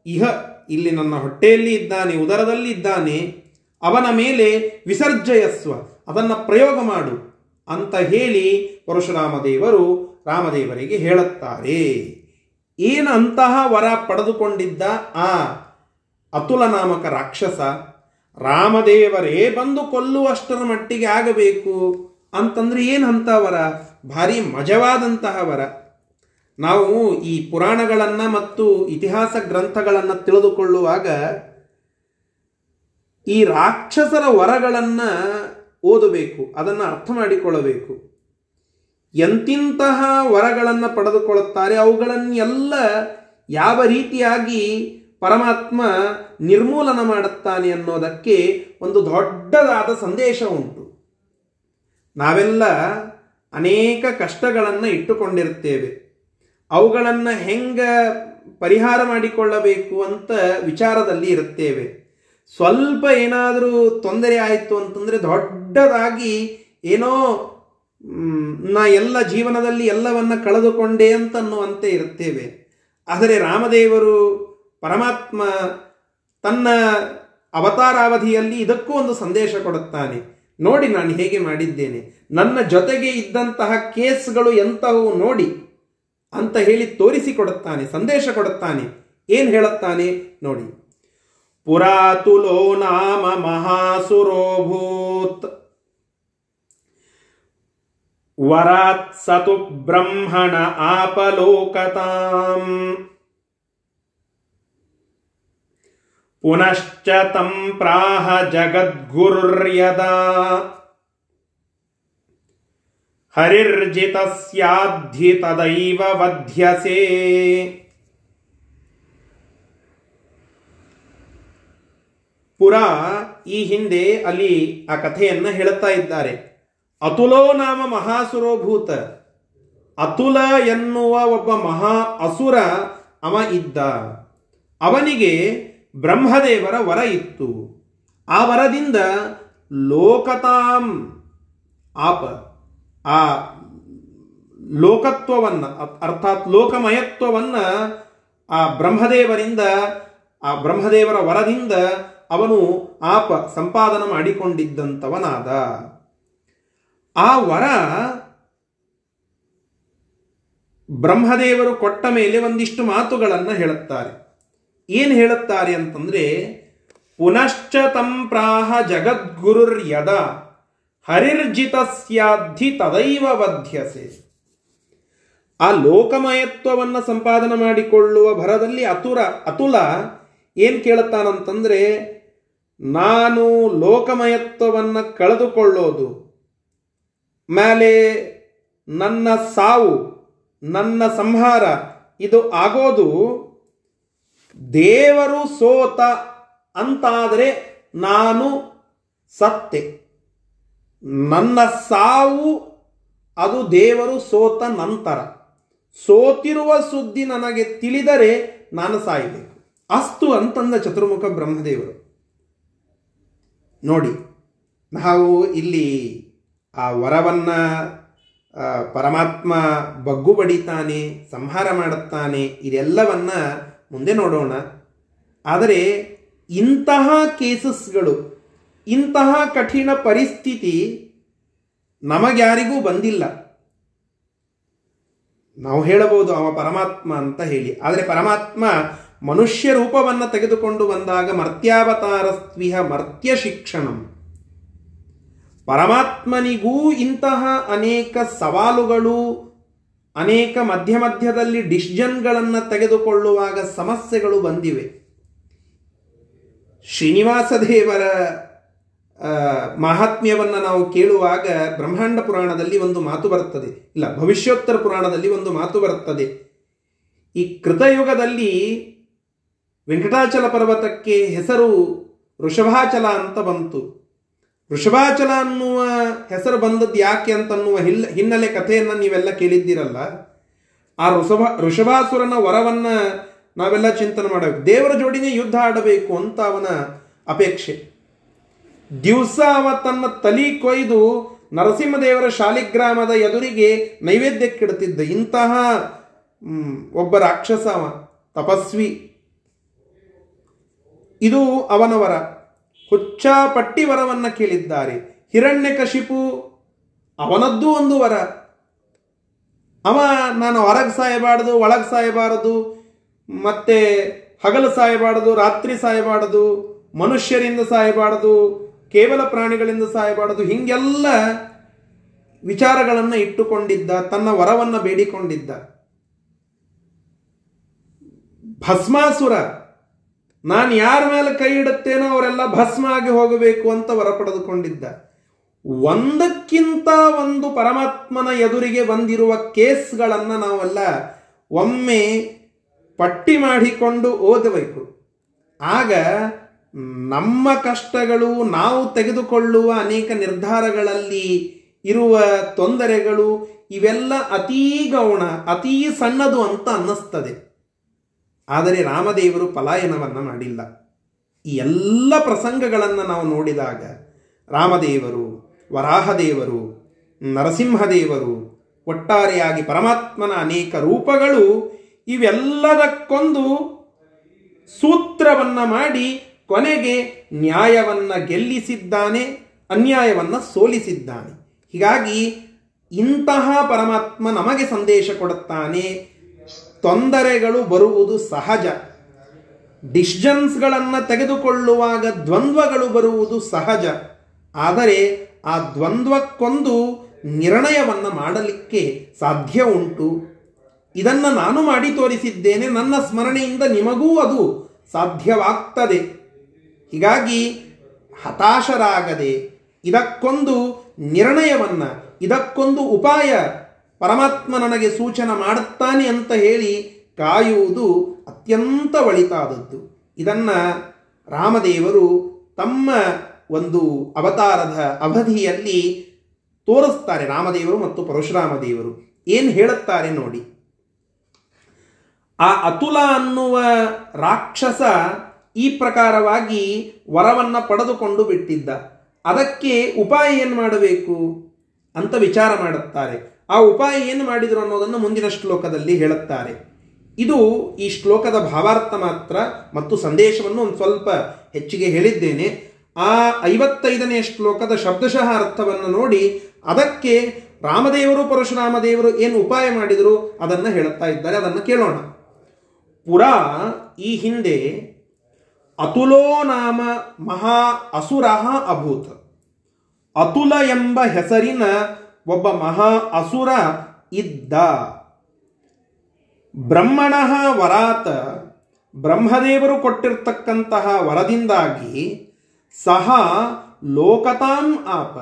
ಇಹ ಇಲ್ಲಿ ನನ್ನ ಹೊಟ್ಟೆಯಲ್ಲಿ ಇದ್ದಾನೆ, ಉದರದಲ್ಲಿ ಇದ್ದಾನೆ, ಅವನ ಮೇಲೆ ವಿಸರ್ಜಯಸ್ವ, ಅದನ್ನು ಪ್ರಯೋಗ ಮಾಡು ಅಂತ ಹೇಳಿ ಪರಶುರಾಮ ದೇವರು ರಾಮದೇವರಿಗೆ ಹೇಳುತ್ತಾರೆ. ಏನು ಅಂತಹ ವರ ಪಡೆದುಕೊಂಡಿದ್ದ ಆ ಅತುಲ ನಾಮಕ ರಾಕ್ಷಸ, ರಾಮದೇವರೇ ಬಂದು ಕೊಲ್ಲುವಷ್ಟರ ಮಟ್ಟಿಗೆ ಆಗಬೇಕು ಅಂತಂದ್ರೆ ಏನು ಅಂತ ವರ? ಭಾರಿ ಮಜವಾದಂತಹ ವರ. ನಾವು ಈ ಪುರಾಣಗಳನ್ನು ಮತ್ತು ಇತಿಹಾಸ ಗ್ರಂಥಗಳನ್ನು ತಿಳಿದುಕೊಳ್ಳುವಾಗ ಈ ರಾಕ್ಷಸರ ವರಗಳನ್ನು ಓದಬೇಕು, ಅದನ್ನು ಅರ್ಥ ಮಾಡಿಕೊಳ್ಳಬೇಕು. ಎಂತಿಂತಹ ವರಗಳನ್ನು ಪಡೆದುಕೊಳ್ಳುತ್ತಾರೆ, ಅವುಗಳನ್ನೆಲ್ಲ ಯಾವ ರೀತಿಯಾಗಿ ಪರಮಾತ್ಮ ನಿರ್ಮೂಲನ ಮಾಡುತ್ತಾನೆ ಅನ್ನೋದಕ್ಕೆ ಒಂದು ದೊಡ್ಡದಾದ ಸಂದೇಶ ಉಂಟು. ನಾವೆಲ್ಲ ಅನೇಕ ಕಷ್ಟಗಳನ್ನು ಇಟ್ಟುಕೊಂಡಿರುತ್ತೇವೆ ಅವುಗಳನ್ನು ಹೆಂಗ ಪರಿಹಾರ ಮಾಡಿಕೊಳ್ಳಬೇಕು ಅಂತ ವಿಚಾರದಲ್ಲಿ ಇರುತ್ತೇವೆ. ಸ್ವಲ್ಪ ಏನಾದರೂ ತೊಂದರೆ ಆಯಿತು ಅಂತಂದರೆ ದೊಡ್ಡದಾಗಿ ಏನೋ ನಾ ಎಲ್ಲ ಜೀವನದಲ್ಲಿ ಎಲ್ಲವನ್ನ ಕಳೆದುಕೊಂಡೆ ಅಂತನ್ನುವಂತೆ ಇರುತ್ತೇವೆ. ಆದರೆ ರಾಮದೇವರು ಪರಮಾತ್ಮ ತನ್ನ ಅವತಾರಾವಧಿಯಲ್ಲಿ ಇದಕ್ಕೂ ಒಂದು ಸಂದೇಶ ಕೊಡುತ್ತಾನೆ. ನೋಡಿ ನಾನು ಹೇಗೆ ಮಾಡಿದ್ದೇನೆ. ನನ್ನ ಜೊತೆಗೆ ಇದ್ದಂತಹ ಕೇಸ್ಗಳು ಎಂತಹವು ನೋಡಿ. ಅಂತ ಹೇಳಿ ತೋರಿಸಿಕೊಡುತ್ತಾನೆ, ಸಂದೇಶ ಕೊಡುತ್ತಾನೆ. ಏನ್ ಹೇಳುತ್ತಾನೆ ನೋಡಿ. ಪುರಾತುಲೋ ನಾಮ ಮಹಾಸುರೋಭೂತ್. ವರಾತ್ ಸತು ಬ್ರಹ್ಮಣ ಆಪಲೋಕತಾಂ. ಪುನಶ್ಚ ತಂ ಪ್ರಾಹ ಜಗದ್ಗುರುರ್ಯದಾ. ಹರಿರ್ಜಿತಸ್ಯಾಧಿ ತದೈವ ವಧ್ಯಸೆ ಪುರ ಈ ಹಿಂದೆ ಅಲ್ಲಿ ಆ ಕಥೆಯನ್ನು ಹೇಳುತ್ತಾ ಇದ್ದಾರೆ. ಅತುಲೋ ನಾಮ ಮಹಾಸುರೋಭೂತ. ಅತುಲ ಎನ್ನುವ ಒಬ್ಬ ಮಹಾ ಅಸುರ ಅವ ಇದ್ದ. ಅವನಿಗೆ ಬ್ರಹ್ಮದೇವರ ವರ ಇತ್ತು. ಆ ವರದಿಂದ ಲೋಕತಾಂ ಆಪ. ಆ ಲೋಕತ್ವವನ್ನ, ಅರ್ಥಾತ್ ಲೋಕಮಯತ್ವವನ್ನ ಆ ಬ್ರಹ್ಮದೇವರಿಂದ, ಆ ಬ್ರಹ್ಮದೇವರ ವರದಿಂದ ಅವನು ಆಪ ಸಂಪಾದನ ಮಾಡಿಕೊಂಡಿದ್ದಂಥವನಾದ. ಆ ವರ ಬ್ರಹ್ಮದೇವರು ಕೊಟ್ಟ ಮೇಲೆ ಒಂದಿಷ್ಟು ಮಾತುಗಳನ್ನು ಹೇಳುತ್ತಾರೆ. ಏನು ಹೇಳುತ್ತಾರೆ ಅಂತಂದರೆ, ಪುನಶ್ಚ ತಂಪ್ರಾಹ ಜಗದ್ಗುರುರ್ ಯದ ಹರಿರ್ಜಿತಸ್ಯಾಧಿ ತದೈವ ವಧ್ಯಸೆ ಆ ಲೋಕಮಯತ್ವವನ್ನು ಸಂಪಾದನೆ ಮಾಡಿಕೊಳ್ಳುವ ಭರದಲ್ಲಿ ಅತುರ, ಅತುಲ ಏನು ಕೇಳುತ್ತಾನಂತಂದ್ರೆ, ನಾನು ಲೋಕಮಯತ್ವವನ್ನು ಕಳೆದುಕೊಳ್ಳೋದು ಮೇಲೆ ನನ್ನ ಸಾವು, ನನ್ನ ಸಂಹಾರ, ಇದು ಆಗೋದು, ದೇವರು ಸೋತ ಅಂತಾದರೆ ನಾನು ಸತ್ತೆ. ನನ್ನ ಸಾವು, ಅದು ದೇವರು ಸೋತ ನಂತರ. ಸೋತಿರುವ ಸುದ್ದಿ ನನಗೆ ತಿಳಿದರೆ ನಾನು ಸಾಯಬೇಕು. ಅಸ್ತು ಅಂತಂದ ಚತುರ್ಮುಖ ಬ್ರಹ್ಮದೇವರು. ನೋಡಿ, ನಾವು ಇಲ್ಲಿ ಆ ವರವನ್ನ ಪರಮಾತ್ಮ ಬಗ್ಗು ಬಡಿತಾನೆ, ಸಂಹಾರ ಮಾಡುತ್ತಾನೆ, ಇದೆಲ್ಲವನ್ನ ಮುಂದೆ ನೋಡೋಣ. ಆದರೆ ಇಂತಹ ಕೇಸಸ್ಗಳು ಇಂತಹ ಕಠಿಣ ಪರಿಸ್ಥಿತಿ ನಮಗ್ಯಾರಿಗೂ ಬಂದಿಲ್ಲ. ನಾವು ಹೇಳಬಹುದು ಅವ ಪರಮಾತ್ಮ ಅಂತ ಹೇಳಿ. ಆದರೆ ಪರಮಾತ್ಮ ಮನುಷ್ಯ ರೂಪವನ್ನು ತೆಗೆದುಕೊಂಡು ಬಂದಾಗ ಮರ್ತ್ಯಾವತಾರಸ್ವಿಹ ಮರ್ತ್ಯ ಶಿಕ್ಷಣಂ. ಪರಮಾತ್ಮನಿಗೂ ಇಂತಹ ಅನೇಕ ಸವಾಲುಗಳು, ಅನೇಕ ಮಧ್ಯ ಮಧ್ಯದಲ್ಲಿ ಡಿಸಿಷನ್ಗಳನ್ನು ತೆಗೆದುಕೊಳ್ಳುವಾಗ ಸಮಸ್ಯೆಗಳು ಬಂದಿವೆ. ಶ್ರೀನಿವಾಸ ದೇವರ ಮಹಾತ್ಮ್ಯವನ್ನು ನಾವು ಕೇಳುವಾಗ ಬ್ರಹ್ಮಾಂಡ ಪುರಾಣದಲ್ಲಿ ಒಂದು ಮಾತು ಬರುತ್ತದೆ. ಇಲ್ಲ, ಭವಿಷ್ಯೋತ್ತರ ಪುರಾಣದಲ್ಲಿ ಒಂದು ಮಾತು ಬರುತ್ತದೆ. ಈ ಕೃತಯುಗದಲ್ಲಿ ವೆಂಕಟಾಚಲ ಪರ್ವತಕ್ಕೆ ಹೆಸರು ವೃಷಭಾಚಲ ಅಂತ ಬಂತು. ವೃಷಭಾಚಲ ಅನ್ನುವ ಹೆಸರು ಬಂದದ್ದು ಯಾಕೆ ಅಂತನ್ನುವ ಹಿಲ್, ಹಿನ್ನೆಲೆ ಕಥೆಯನ್ನು ನೀವೆಲ್ಲ ಕೇಳಿದ್ದೀರಲ್ಲ. ಆ ಋಷಭ, ಋಷಭಾಸುರನ ವರವನ್ನು ನಾವೆಲ್ಲ ಚಿಂತನೆ ಮಾಡಬೇಕು. ದೇವರ ಜೋಡಿನೇ ಯುದ್ಧ ಆಡಬೇಕು ಅಂತ ಅವನ ಅಪೇಕ್ಷೆ. ದಿವಸ ಅವ ತನ್ನ ತಲಿ ಕೊಯ್ದು ನರಸಿಂಹದೇವರ ಶಾಲಿಗ್ರಾಮದ ಎದುರಿಗೆ ನೈವೇದ್ಯಕ್ಕಿಡ್ತಿದ್ದ ಇಂತಹ ಒಬ್ಬ ರಾಕ್ಷಸ ಅವ, ತಪಸ್ವಿ. ಇದು ಅವನ ವರ ಹುಚ್ಚಾಪಟ್ಟಿ ವರವನ್ನ ಕೇಳಿದ್ದಾರೆ. ಹಿರಣ್ಯಕಶಿಪು ಅವನದ್ದು ಒಂದು ವರ. ಅವ, ನಾನು ಹೊರಗೆ ಸಾಯಬಾರದು, ಒಳಗೆ ಸಾಯಬಾರದು, ಮತ್ತೆ ಹಗಲು ಸಾಯಬಾರದು, ರಾತ್ರಿ ಸಾಯಬಾರದು, ಮನುಷ್ಯರಿಂದ ಸಾಯಬಾರದು ಕೇವಲ ಪ್ರಾಣಿಗಳಿಂದ ಸಾಯಬಾರದು. ಹಿಂಗೆಲ್ಲ ವಿಚಾರಗಳನ್ನು ಇಟ್ಟುಕೊಂಡಿದ್ದ, ತನ್ನ ವರವನ್ನು ಬೇಡಿಕೊಂಡಿದ್ದ. ಭಸ್ಮಾಸುರ, ನಾನು ಯಾರ ಮೇಲೆ ಕೈ ಇಡುತ್ತೇನೋ ಅವರೆಲ್ಲ ಭಸ್ಮ ಆಗಿ ಹೋಗಬೇಕು ಅಂತ ವರ ಪಡೆದುಕೊಂಡಿದ್ದ. ಒಂದಕ್ಕಿಂತ ಒಂದು ಪರಮಾತ್ಮನ ಎದುರಿಗೆ ಬಂದಿರುವ ಕೇಸ್ಗಳನ್ನು ನಾವೆಲ್ಲ ಒಮ್ಮೆ ಪಟ್ಟಿ ಮಾಡಿಕೊಂಡು ಓದಬೇಕು. ಆಗ ನಮ್ಮ ಕಷ್ಟಗಳು ನಾವು ತೆಗೆದುಕೊಳ್ಳುವ ಅನೇಕ ನಿರ್ಧಾರಗಳಲ್ಲಿ ಇರುವ ತೊಂದರೆಗಳು ಇವೆಲ್ಲ ಅತೀ ಗೌಣ, ಅತೀ ಸಣ್ಣದು ಅಂತ ಅನ್ನಿಸ್ತದೆ. ಆದರೆ ರಾಮದೇವರು ಪಲಾಯನವನ್ನು ಮಾಡಿಲ್ಲ. ಈ ಎಲ್ಲ ಪ್ರಸಂಗಗಳನ್ನು ನಾವು ನೋಡಿದಾಗ ರಾಮದೇವರು, ವರಾಹದೇವರು, ನರಸಿಂಹದೇವರು, ಒಟ್ಟಾರೆಯಾಗಿ ಪರಮಾತ್ಮನ ಅನೇಕ ರೂಪಗಳು ಇವೆಲ್ಲದಕ್ಕೊಂದು ಸೂತ್ರವನ್ನು ಮಾಡಿ ಕೊನೆಗೆ ನ್ಯಾಯವನ್ನು ಗೆಲ್ಲಿಸಿದ್ದಾನೆ, ಅನ್ಯಾಯವನ್ನು ಸೋಲಿಸಿದ್ದಾನೆ. ಹೀಗಾಗಿ ಇಂತಹ ಪರಮಾತ್ಮ ನಮಗೆ ಸಂದೇಶ ಕೊಡುತ್ತಾನೆ, ತೊಂದರೆಗಳು ಬರುವುದು ಸಹಜ. ಡಿಸಿಷನ್ಸ್ಗಳನ್ನು ತೆಗೆದುಕೊಳ್ಳುವಾಗ ದ್ವಂದ್ವಗಳು ಬರುವುದು ಸಹಜ. ಆದರೆ ಆ ದ್ವಂದ್ವಕ್ಕೊಂದು ನಿರ್ಣಯವನ್ನು ಮಾಡಲಿಕ್ಕೆ ಸಾಧ್ಯ ಉಂಟು. ಇದನ್ನು ನಾನು ಮಾಡಿ ತೋರಿಸಿದ್ದೇನೆ, ನನ್ನ ಸ್ಮರಣೆಯಿಂದ ನಿಮಗೂ ಅದು ಸಾಧ್ಯವಾಗ್ತದೆ. ಹೀಗಾಗಿ ಹತಾಶರಾಗದೆ ಇದಕ್ಕೊಂದು ನಿರ್ಣಯವನ್ನ, ಇದಕ್ಕೊಂದು ಉಪಾಯ ಪರಮಾತ್ಮ ನನಗೆ ಸೂಚನೆ ಮಾಡುತ್ತಾನೆ ಅಂತ ಹೇಳಿ ಕಾಯುವುದು ಅತ್ಯಂತ ಒಳಿತಾದದ್ದು. ಇದನ್ನು ರಾಮದೇವರು ತಮ್ಮ ಒಂದು ಅವತಾರದ ಅವಧಿಯಲ್ಲಿ ತೋರಿಸ್ತಾರೆ, ರಾಮದೇವರು ಮತ್ತು ಪರಶುರಾಮ ದೇವರು ಏನು ಹೇಳುತ್ತಾರೆ ನೋಡಿ. ಆ ಅತುಲ ಅನ್ನುವ ರಾಕ್ಷಸ ಈ ಪ್ರಕಾರವಾಗಿ ವರವನ್ನು ಪಡೆದುಕೊಂಡು ಬಿಟ್ಟಿದ್ದ. ಅದಕ್ಕೆ ಉಪಾಯ ಏನು ಮಾಡಬೇಕು ಅಂತ ವಿಚಾರ ಮಾಡುತ್ತಾರೆ. ಆ ಉಪಾಯ ಏನು ಮಾಡಿದರು ಅನ್ನೋದನ್ನು ಮುಂದಿನ ಶ್ಲೋಕದಲ್ಲಿ ಹೇಳುತ್ತಾರೆ. ಇದು ಈ ಶ್ಲೋಕದ ಭಾವಾರ್ಥ ಮಾತ್ರ ಮತ್ತು ಸಂದೇಶವನ್ನು ಒಂದು ಸ್ವಲ್ಪ ಹೆಚ್ಚಿಗೆ ಹೇಳಿದ್ದೇನೆ. ಆ ಐವತ್ತೈದನೇ ಶ್ಲೋಕದ ಶಬ್ದಶಃ ಅರ್ಥವನ್ನು ನೋಡಿ ಅದಕ್ಕೆ ರಾಮದೇವರು ಪರಶುರಾಮ ದೇವರು ಏನು ಉಪಾಯ ಮಾಡಿದರು ಅದನ್ನು ಹೇಳುತ್ತಾ ಇದ್ದಾರೆ, ಅದನ್ನು ಕೇಳೋಣ. ಪುರಾ ಈ ಹಿಂದೆ ಅತುಲೋ ನಾಮ ಮಹಾ ಅಸುರ ಅಭೂತ್. ಅತುಲ ಎಂಬ ಹೆಸರಿನ ಒಬ್ಬ ಮಹಾ ಅಸುರ ಇದ್ದ. ಬ್ರಹ್ಮಣ ವರಾತ. ಬ್ರಹ್ಮದೇವರು ಕೊಟ್ಟಿರ್ತಕ್ಕಂತಹ ವರದಿಂದಾಗಿ ಸಹ ಲೋಕತಾಂ ಆಪ.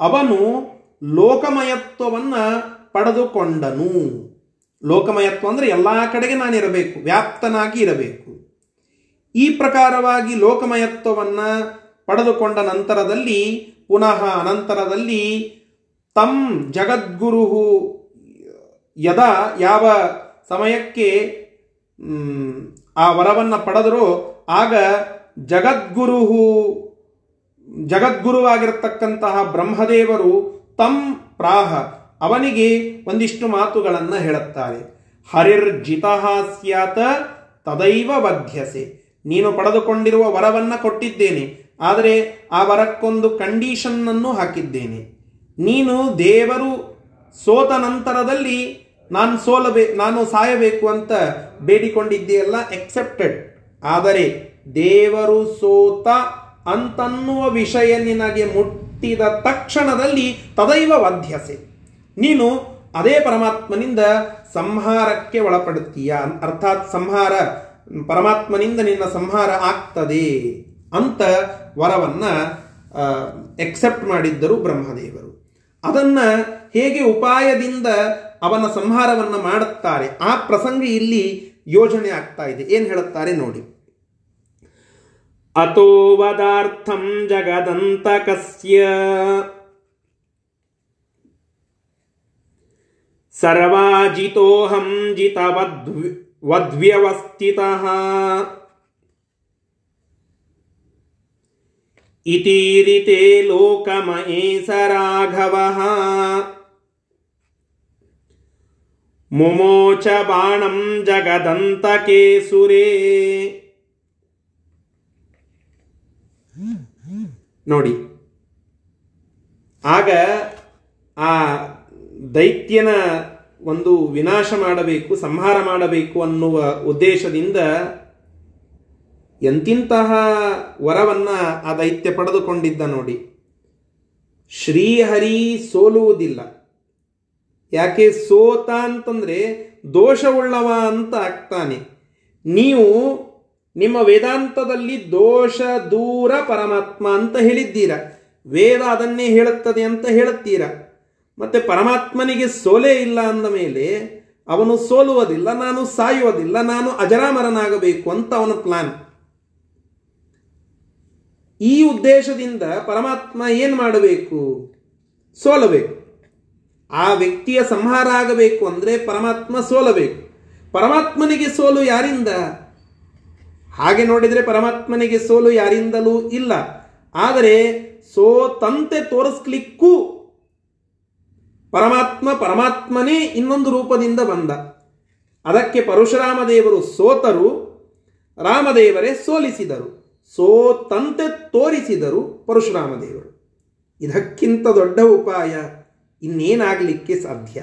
ಅವನು ಲೋಕಮಯತ್ವವನ್ನು ಪಡೆದುಕೊಂಡನು. ಲೋಕಮಯತ್ವ ಅಂದರೆ ಎಲ್ಲ ಕಡೆಗೆ ನಾನಿರಬೇಕು, ವ್ಯಾಪ್ತನಾಗಿ ಇರಬೇಕು. ಈ ಪ್ರಕಾರವಾಗಿ ಲೋಕಮಯತ್ವವನ್ನು ಪಡೆದುಕೊಂಡ ನಂತರದಲ್ಲಿ, ಪುನಃ ಅನಂತರದಲ್ಲಿ ತಂ ಜಗದ್ಗುರು ಯದ ಯಾವ ಸಮಯಕ್ಕೆ ಆ ವರವನ್ನು ಪಡೆದರೋ ಆಗ ಜಗದ್ಗುರು ಜಗದ್ಗುರುವಾಗಿರತಕ್ಕಂತಹ ಬ್ರಹ್ಮದೇವರು ತಂ ಪ್ರಾಹ, ಅವನಿಗೆ ಒಂದಿಷ್ಟು ಮಾತುಗಳನ್ನು ಹೇಳುತ್ತಾರೆ. ಹರಿರ್ಜಿತ ಸ್ಯಾತ, ತದೈವ ವಧ್ಯಸೆ. ನೀನು ಪಡೆದುಕೊಂಡಿರುವ ವರವನ್ನು ಕೊಟ್ಟಿದ್ದೇನೆ, ಆದರೆ ಆ ವರಕ್ಕೊಂದು ಕಂಡೀಷನ್ನನ್ನು ಹಾಕಿದ್ದೇನೆ. ನೀನು ದೇವರು ಸೋತ ನಂತರದಲ್ಲಿ ನಾನು ಸೋಲಬೇ, ನಾನು ಸಾಯಬೇಕು ಅಂತ ಬೇಡಿಕೊಂಡಿದ್ದೀಯಲ್ಲ ಎಕ್ಸೆಪ್ಟೆಡ್ ಆದರೆ ದೇವರು ಸೋತ ಅಂತನ್ನುವ ವಿಷಯ ನಿನಗೆ ಮುಟ್ಟಿದ ತಕ್ಷಣದಲ್ಲಿ ತದೈವ ವಧ್ಯಸೆ. ನೀನು ಅದೇ ಪರಮಾತ್ಮನಿಂದ ಸಂಹಾರಕ್ಕೆ ಒಳಪಡುತ್ತೀಯ? ಅರ್ಥಾತ್ ಸಂಹಾರ ಪರಮಾತ್ಮನಿಂದ ನಿನ್ನ ಸಂಹಾರ ಆಗ್ತದೆ ಅಂತ ವರವನ್ನ ಎಕ್ಸೆಪ್ಟ್ ಮಾಡಿದ್ದರು ಬ್ರಹ್ಮದೇವರು. ಅದನ್ನ ಹೇಗೆ ಉಪಾಯದಿಂದ ಅವನ ಸಂಹಾರವನ್ನ ಮಾಡುತ್ತಾರೆ, ಆ ಪ್ರಸಂಗ ಇಲ್ಲಿ ಯೋಜನೆ ಆಗ್ತಾ ಇದೆ. ಏನು ಹೇಳುತ್ತಾರೆ ನೋಡಿ. ಅತೋ ವದಾರ್ಥಂ ಜಗದಂತಕಸ್ಯ ಸರ್ವಾಜಿತೋಹಂ ಜಿತವದ್ವ್ಯವಸ್ಥಿತಃ ಇತೀರಿತೆ ಲೋಕಮಯೇಸ ರಾಘವ ಮುಮೋಚ ಬಾಣಂ ಜಗದಂತಕೇಸುರೇ ನೋಡಿ ಆಗ ಆ ದೈತ್ಯನ ಒಂದು ವಿನಾಶ ಮಾಡಬೇಕು, ಸಂಹಾರ ಮಾಡಬೇಕು ಅನ್ನುವ ಉದ್ದೇಶದಿಂದ ಎಂತಿಂತಹ ವರವನ್ನ ಆ ದೈತ್ಯ ಪಡೆದುಕೊಂಡಿದ್ದ ನೋಡಿ. ಶ್ರೀಹರಿ ಸೋಲುವುದಿಲ್ಲ. ಯಾಕೆ ಸೋತ ಅಂತಂದ್ರೆ ದೋಷವುಳ್ಳವ ಅಂತ ಆಗ್ತಾನೆ. ನೀವು ನಿಮ್ಮ ವೇದಾಂತದಲ್ಲಿ ದೋಷ, ದೂರ, ಪರಮಾತ್ಮ ಅಂತ ಹೇಳಿದ್ದೀರ. ವೇದ ಅದನ್ನೇ ಹೇಳುತ್ತದೆ ಅಂತ ಹೇಳುತ್ತೀರ. ಮತ್ತೆ ಪರಮಾತ್ಮನಿಗೆ ಸೋಲೇ ಇಲ್ಲ ಅಂದ ಮೇಲೆ ಅವನು ಸೋಲುವುದಿಲ್ಲ, ನಾನು ಸಾಯುವುದಿಲ್ಲ, ನಾನು ಅಜರಾಮರನಾಗಬೇಕು ಅಂತ ಅವನ ಪ್ಲಾನ್ ಈ ಉದ್ದೇಶದಿಂದ ಪರಮಾತ್ಮ ಏನು ಮಾಡಬೇಕು? ಸೋಲಬೇಕು. ಆ ವ್ಯಕ್ತಿಯ ಸಂಹಾರ ಆಗಬೇಕು ಅಂದರೆ ಪರಮಾತ್ಮ ಸೋಲಬೇಕು. ಪರಮಾತ್ಮನಿಗೆ ಸೋಲು ಯಾರಿಂದ? ಹಾಗೆ ನೋಡಿದರೆ ಪರಮಾತ್ಮನಿಗೆ ಸೋಲು ಯಾರಿಂದಲೂ ಇಲ್ಲ. ಆದರೆ ಸೋತಂತೆ ತೋರಿಸ್ಲಿಕ್ಕೂ ಪರಮಾತ್ಮ ಪರಮಾತ್ಮನೇ ಇನ್ನೊಂದು ರೂಪದಿಂದ ಬಂದ. ಅದಕ್ಕೆ ಪರಶುರಾಮ ದೇವರು ಸೋತರು, ರಾಮದೇವರೇ ಸೋಲಿಸಿದರು. ಸೋತಂತೆ ತೋರಿಸಿದರು ಪರಶುರಾಮ ದೇವರು ಇದಕ್ಕಿಂತ ದೊಡ್ಡ ಉಪಾಯ ಇನ್ನೇನಾಗಲಿಕ್ಕೆ ಸಾಧ್ಯ?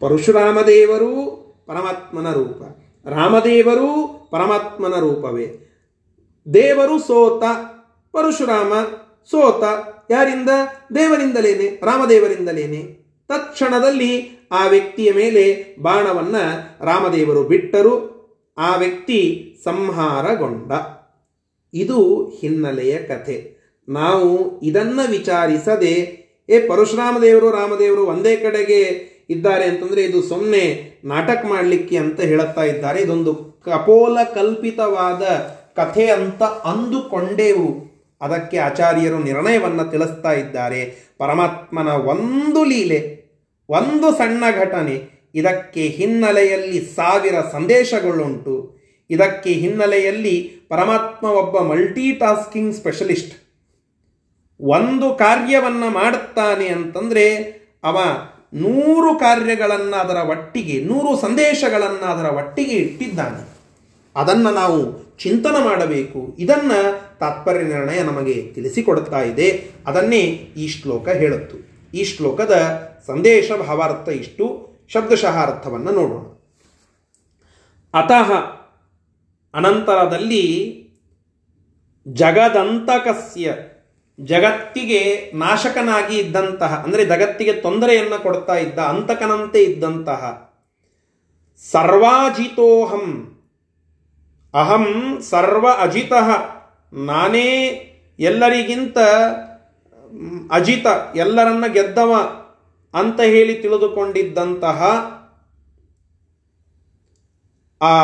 ಪರಶುರಾಮ ದೇವರು ಪರಮಾತ್ಮನ ರೂಪ, ರಾಮದೇವರು ಪರಮಾತ್ಮನ ರೂಪವೇ. ದೇವರು ಸೋತ, ಪರಶುರಾಮ ಸೋತ, ಯಾರಿಂದ? ದೇವರಿಂದಲೇನೆ, ರಾಮದೇವರಿಂದಲೇನೆ. ತತ್ಕ್ಷಣದಲ್ಲಿ ಆ ವ್ಯಕ್ತಿಯ ಮೇಲೆ ಬಾಣವನ್ನ ರಾಮದೇವರು ಬಿಟ್ಟರು, ಆ ವ್ಯಕ್ತಿ ಸಂಹಾರಗೊಂಡ. ಇದು ಹಿನ್ನೆಲೆಯ ಕಥೆ. ನಾವು ಇದನ್ನು ವಿಚಾರಿಸದೆ, ಏ ಪರಶುರಾಮ ದೇವರು ರಾಮದೇವರು ಒಂದೇ ಕಡೆಗೆ ಇದ್ದಾರೆ ಅಂತಂದರೆ ಇದು ಸೊನ್ನೆ ನಾಟಕ ಮಾಡಲಿಕ್ಕೆ ಅಂತ ಹೇಳುತ್ತಾ ಇದ್ದಾರೆ. ಇದೊಂದು ಕಪೋಲ ಕಲ್ಪಿತವಾದ ಕಥೆ ಅಂತ ಅಂದುಕೊಂಡೆವು. ಅದಕ್ಕೆ ಆಚಾರ್ಯರು ನಿರ್ಣಯವನ್ನು ತಿಳಿಸ್ತಾ ಇದ್ದಾರೆ. ಪರಮಾತ್ಮನ ಒಂದು ಲೀಲೆ, ಒಂದು ಸಣ್ಣ ಘಟನೆ, ಇದಕ್ಕೆ ಹಿನ್ನೆಲೆಯಲ್ಲಿ ಸಾವಿರ ಸಂದೇಶಗಳುಂಟು. ಇದಕ್ಕೆ ಹಿನ್ನೆಲೆಯಲ್ಲಿ ಪರಮಾತ್ಮ ಒಬ್ಬ ಮಲ್ಟಿ ಟಾಸ್ಕಿಂಗ್ ಸ್ಪೆಷಲಿಸ್ಟ್ ಒಂದು ಕಾರ್ಯವನ್ನು ಮಾಡುತ್ತಾನೆ ಅಂತಂದರೆ, ಅವ ನೂರು ಕಾರ್ಯಗಳನ್ನು ಅದರ ಒಟ್ಟಿಗೆ, ನೂರು ಸಂದೇಶಗಳನ್ನು ಅದರ ಒಟ್ಟಿಗೆ ಇಟ್ಟಿದ್ದಾನೆ. ಅದನ್ನು ನಾವು ಚಿಂತನ ಮಾಡಬೇಕು. ಇದನ್ನ ತಾತ್ಪರ್ಯ ನಿರ್ಣಯ ನಮಗೆ ತಿಳಿಸಿಕೊಡುತ್ತಾ ಇದೆ. ಅದನ್ನೇ ಈ ಶ್ಲೋಕ ಹೇಳುತ್ತು. ಈ ಶ್ಲೋಕದ ಸಂದೇಶ ಭಾವಾರ್ಥ ಇಷ್ಟು. ಶಬ್ದಶಃ ಅರ್ಥವನ್ನು ನೋಡೋಣ. ಅತಃ ಅನಂತರದಲ್ಲಿ ಜಗದಂತಕಸ್ಯ, ಜಗತ್ತಿಗೆ ನಾಶಕನಾಗಿ ಇದ್ದಂತಹ, ಅಂದರೆ ಜಗತ್ತಿಗೆ ತೊಂದರೆಯನ್ನು ಕೊಡ್ತಾ ಇದ್ದ, ಅಂತಕನಂತೆ ಇದ್ದಂತಹ, ಸರ್ವಾಜಿತೋಹಂ ಅಹಂ ಸರ್ವ ಅಜಿತ. ನಾನೇ ಎಲ್ಲರಿಗಿಂತ ಅಜಿತ, ಎಲ್ಲರನ್ನ ಗೆದ್ದವ ಅಂತ ಹೇಳಿ ತಿಳಿದುಕೊಂಡಿದ್ದಂತಹ ಆ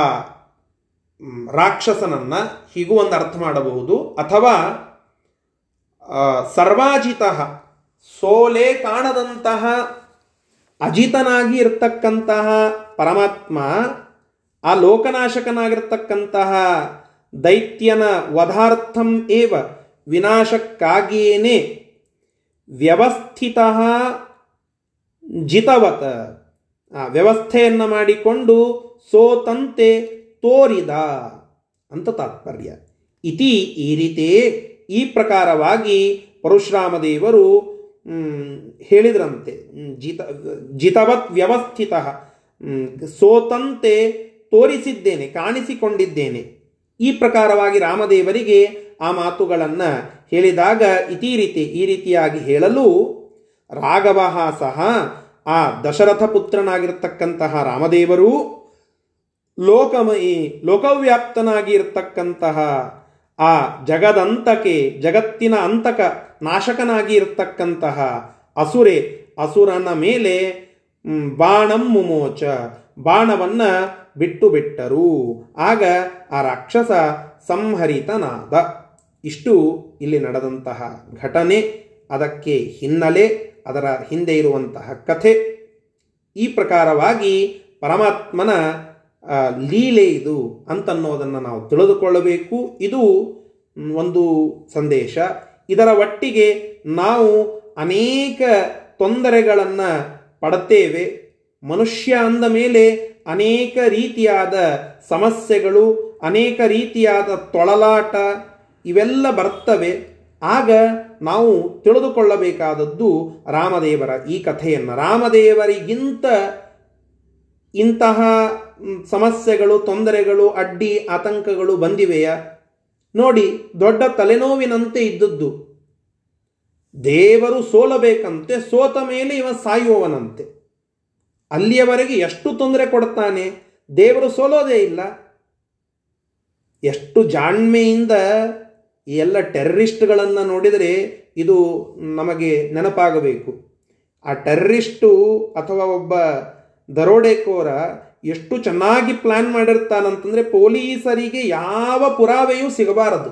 ರಾಕ್ಷಸನನ್ನ ಹೀಗೂ ಒಂದು ಅರ್ಥ ಮಾಡಬಹುದು. ಅಥವಾ ಸರ್ವಾಜಿತ, ಸೋಲೆ ಕಾಣದಂತಹ ಅಜಿತನಾಗಿ ಇರ್ತಕ್ಕಂತಹ ಪರಮಾತ್ಮ ಆ ಲೋಕನಾಶಕನಾಗಿರ್ತಕ್ಕಂತಹ ದೈತ್ಯನ ವಧಾರ್ಥಂ ಏವ ವಿನಾಶಕ್ಕಾಗಿಯೇನೆ ವ್ಯವಸ್ಥಿತ ಜಿತವತ. ವ್ಯವಸ್ಥೆಯನ್ನು ಮಾಡಿಕೊಂಡು ಸೋತಂತೆ ತೋರಿದ ಅಂತ ತಾತ್ಪರ್ಯ. ಇತಿ ಈ ರೀತಿ ಈ ಪ್ರಕಾರವಾಗಿ ಪರಶುರಾಮ ದೇವರು ಹೇಳಿದ್ರಂತೆ. ಜಿತ, ಜಿತವತ್ ವ್ಯವಸ್ಥಿತ. ಸೋತಂತೆ ತೋರಿಸಿದ್ದೇನೆ, ಕಾಣಿಸಿಕೊಂಡಿದ್ದೇನೆ. ಈ ಪ್ರಕಾರವಾಗಿ ರಾಮದೇವರಿಗೆ ಆ ಮಾತುಗಳನ್ನು ಹೇಳಿದಾಗ ಇತಿ ರೀತಿ, ಈ ರೀತಿಯಾಗಿ ಹೇಳಲು ರಾಘವ ಸಹ ಆ ದಶರಥ ಪುತ್ರನಾಗಿರ್ತಕ್ಕಂತಹ ರಾಮದೇವರು ಲೋಕಮಯಿ ಲೋಕವ್ಯಾಪ್ತನಾಗಿ ಇರತಕ್ಕಂತಹ ಆ ಜಗದಂತಕೆ, ಜಗತ್ತಿನ ಅಂತಕ ನಾಶಕನಾಗಿ ಇರತಕ್ಕಂತಹ ಅಸುರೆ, ಅಸುರನ ಮೇಲೆ ಬಾಣಂ ಮುಮೋಚ, ಬಾಣವನ್ನ ಬಿಟ್ಟು ಬಿಟ್ಟರು. ಆಗ ಆ ರಾಕ್ಷಸ ಸಂಹರಿತನಾದ. ಇಷ್ಟು ಇಲ್ಲಿ ನಡೆದಂತಹ ಘಟನೆ, ಅದಕ್ಕೆ ಹಿನ್ನೆಲೆ, ಅದರ ಹಿಂದೆ ಇರುವಂತಹ ಕಥೆ. ಈ ಪ್ರಕಾರವಾಗಿ ಪರಮಾತ್ಮನ ಲೀಲೆ ಇದು ಅಂತನ್ನೋದನ್ನು ನಾವು ತಿಳಿದುಕೊಳ್ಳಬೇಕು. ಇದು ಒಂದು ಸಂದೇಶ. ಇದರ ಒಟ್ಟಿಗೆ ನಾವು ಅನೇಕ ತೊಂದರೆಗಳನ್ನು ಪಡುತ್ತೇವೆ ಮನುಷ್ಯ ಅಂದ ಮೇಲೆ ಅನೇಕ ರೀತಿಯಾದ ಸಮಸ್ಯೆಗಳು, ಅನೇಕ ರೀತಿಯಾದ ತೊಳಲಾಟ ಇವೆಲ್ಲ ಬರ್ತವೆ. ಆಗ ನಾವು ತಿಳಿದುಕೊಳ್ಳಬೇಕಾದದ್ದು ರಾಮದೇವರ ಈ ಕಥೆಯನ್ನು. ರಾಮದೇವರಿಗಿಂತ ಇಂತಹ ಸಮಸ್ಯೆಗಳು, ತೊಂದರೆಗಳು, ಅಡ್ಡಿ, ಆತಂಕಗಳು ಬಂದಿವೆಯಾ? ನೋಡಿ, ದೊಡ್ಡ ತಲೆನೋವಿನಂತೆ ಇದ್ದದ್ದು. ದೇವರು ಸೋಲಬೇಕಂತೆ ಸೋತ ಮೇಲೆ ಇವ ಸಾಯುವವನಂತೆ. ಅಲ್ಲಿಯವರೆಗೆ ಎಷ್ಟು ತೊಂದರೆ ಕೊಡ್ತಾನೆ ದೇವರು ಸೋಲೋದೇ ಇಲ್ಲ. ಎಷ್ಟು ಜಾಣ್ಮೆಯಿಂದ ಈ ಎಲ್ಲ ಟೆರ್ರಿಸ್ಟ್ಗಳನ್ನು ನೋಡಿದರೆ ಇದು ನಮಗೆ ನೆನಪಾಗಬೇಕು. ಆ ಟೆರ್ರಿಸ್ಟು ಅಥವಾ ಒಬ್ಬ ದರೋಡೆಕೋರ ಎಷ್ಟು ಚೆನ್ನಾಗಿ ಪ್ಲ್ಯಾನ್ ಮಾಡಿರ್ತಾನಂತಂದರೆ ಪೊಲೀಸರಿಗೆ ಯಾವ ಪುರಾವೆಯೂ ಸಿಗಬಾರದು.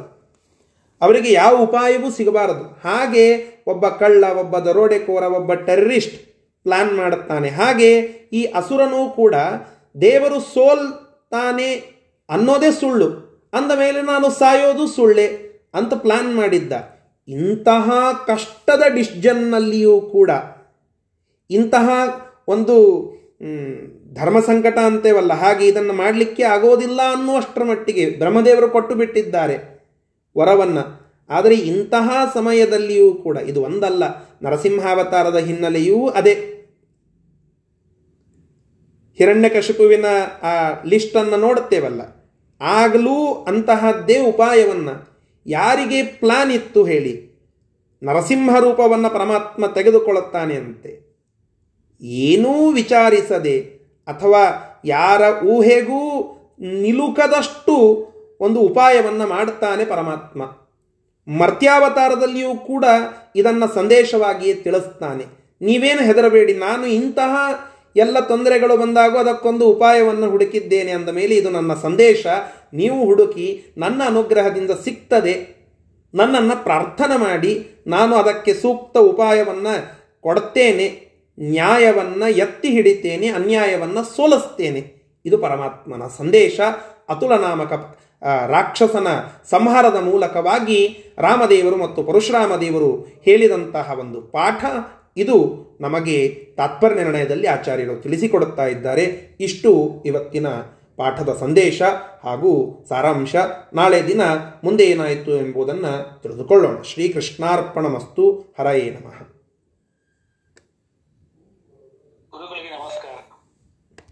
ಅವರಿಗೆ ಯಾವ ಉಪಾಯವೂ ಸಿಗಬಾರದು. ಹಾಗೆ ಒಬ್ಬ ಕಳ್ಳ, ಒಬ್ಬ ದರೋಡೆಕೋರ, ಒಬ್ಬ ಟೆರ್ರಿಸ್ಟ್ ಪ್ಲಾನ್ ಮಾಡುತ್ತಾನೆ. ಹಾಗೆ ಈ ಅಸುರನೂ ಕೂಡ ದೇವರು ಸೋಲ್ತಾನೆ ಅನ್ನೋದೇ ಸುಳ್ಳು. ಅಂದ ಮೇಲೆ ನಾನು ಸಾಯೋದು ಸುಳ್ಳೆ ಅಂತ ಪ್ಲಾನ್ ಮಾಡಿದ್ದ. ಇಂತಹ ಕಷ್ಟದ ಡಿಸಿಷನ್ನಲ್ಲಿಯೂ ಕೂಡ ಇಂತಹ ಒಂದು ಧರ್ಮ ಸಂಕಟ ಅಂತೇವಲ್ಲ, ಹಾಗೆ ಇದನ್ನು ಮಾಡಲಿಕ್ಕೆ ಆಗೋದಿಲ್ಲ ಅನ್ನುವಷ್ಟರ ಮಟ್ಟಿಗೆ ಬ್ರಹ್ಮದೇವರು ಕೊಟ್ಟು ಬಿಟ್ಟಿದ್ದಾರೆ ವರವನ್ನು. ಆದರೆ ಇಂತಹ ಸಮಯದಲ್ಲಿಯೂ ಕೂಡ, ಇದು ಒಂದಲ್ಲ, ನರಸಿಂಹಾವತಾರದ ಹಿನ್ನೆಲೆಯೂ ಅದೇ. ಹಿರಣ್ಯಕಶಿಪುವಿನ ಆ ಲಿಸ್ಟನ್ನು ನೋಡುತ್ತೇವಲ್ಲ, ಆಗಲೂ ಅಂತಹದ್ದೇ ಉಪಾಯವನ್ನು ಯಾರಿಗೆ ಪ್ಲಾನ್ ಇತ್ತು ಹೇಳಿ ನರಸಿಂಹ ರೂಪವನ್ನು ಪರಮಾತ್ಮ ತೆಗೆದುಕೊಳ್ಳುತ್ತಾನೆ ಅಂತೆ ಏನೂ ವಿಚಾರಿಸದೆ, ಅಥವಾ ಯಾರ ಊಹೆಗೂ ನಿಲುಕದಷ್ಟು ಒಂದು ಉಪಾಯವನ್ನು ಮಾಡುತ್ತಾನೆ ಪರಮಾತ್ಮ. ಮರ್ತ್ಯಾವತಾರದಲ್ಲಿಯೂ ಕೂಡ ಇದನ್ನು ಸಂದೇಶವಾಗಿಯೇ ತಿಳಿಸ್ತಾನೆ. ನೀವೇನು ಹೆದರಬೇಡಿ, ನಾನು ಇಂತಹ ಎಲ್ಲ ತೊಂದರೆಗಳು ಬಂದಾಗ ಅದಕ್ಕೊಂದು ಉಪಾಯವನ್ನು ಹುಡುಕಿದ್ದೇನೆ ಅಂದ ಮೇಲೆ ಇದು ನನ್ನ ಸಂದೇಶ. ನೀವು ಹುಡುಕಿ ನನ್ನ ಅನುಗ್ರಹದಿಂದ ಸಿಗ್ತದೆ. ನನ್ನನ್ನು ಪ್ರಾರ್ಥನೆ ಮಾಡಿ ನಾನು ಅದಕ್ಕೆ ಸೂಕ್ತ ಉಪಾಯವನ್ನು ಕೊಡ್ತೇನೆ, ನ್ಯಾಯವನ್ನು ಎತ್ತಿ ಹಿಡಿತೇನೆ, ಅನ್ಯಾಯವನ್ನು ಸೋಲಿಸ್ತೇನೆ. ಇದು ಪರಮಾತ್ಮನ ಸಂದೇಶ. ಅತುಲನಾಮಕ ರಾಕ್ಷಸನ ಸಂಹಾರದ ಮೂಲಕವಾಗಿ ರಾಮದೇವರು ಮತ್ತು ಪರಶುರಾಮ ದೇವರು ಹೇಳಿದಂತಹ ಒಂದು ಪಾಠ, ಇದು ನಮಗೆ ತಾತ್ಪರ್ಯ ನಿರ್ಣಯದಲ್ಲಿ ಆಚಾರ್ಯರು ತಿಳಿಸಿಕೊಡುತ್ತಾ ಇದ್ದಾರೆ. ಇಷ್ಟು ಇವತ್ತಿನ ಪಾಠದ ಸಂದೇಶ ಹಾಗೂ ಸಾರಾಂಶ. ನಾಳೆ ದಿನ ಮುಂದೆ ಏನಾಯಿತು ಎಂಬುದನ್ನು ತಿಳಿದುಕೊಳ್ಳೋಣ. ಶ್ರೀಕೃಷ್ಣಾರ್ಪಣ ಮಸ್ತು ಹರಯೇ ನಮಃ.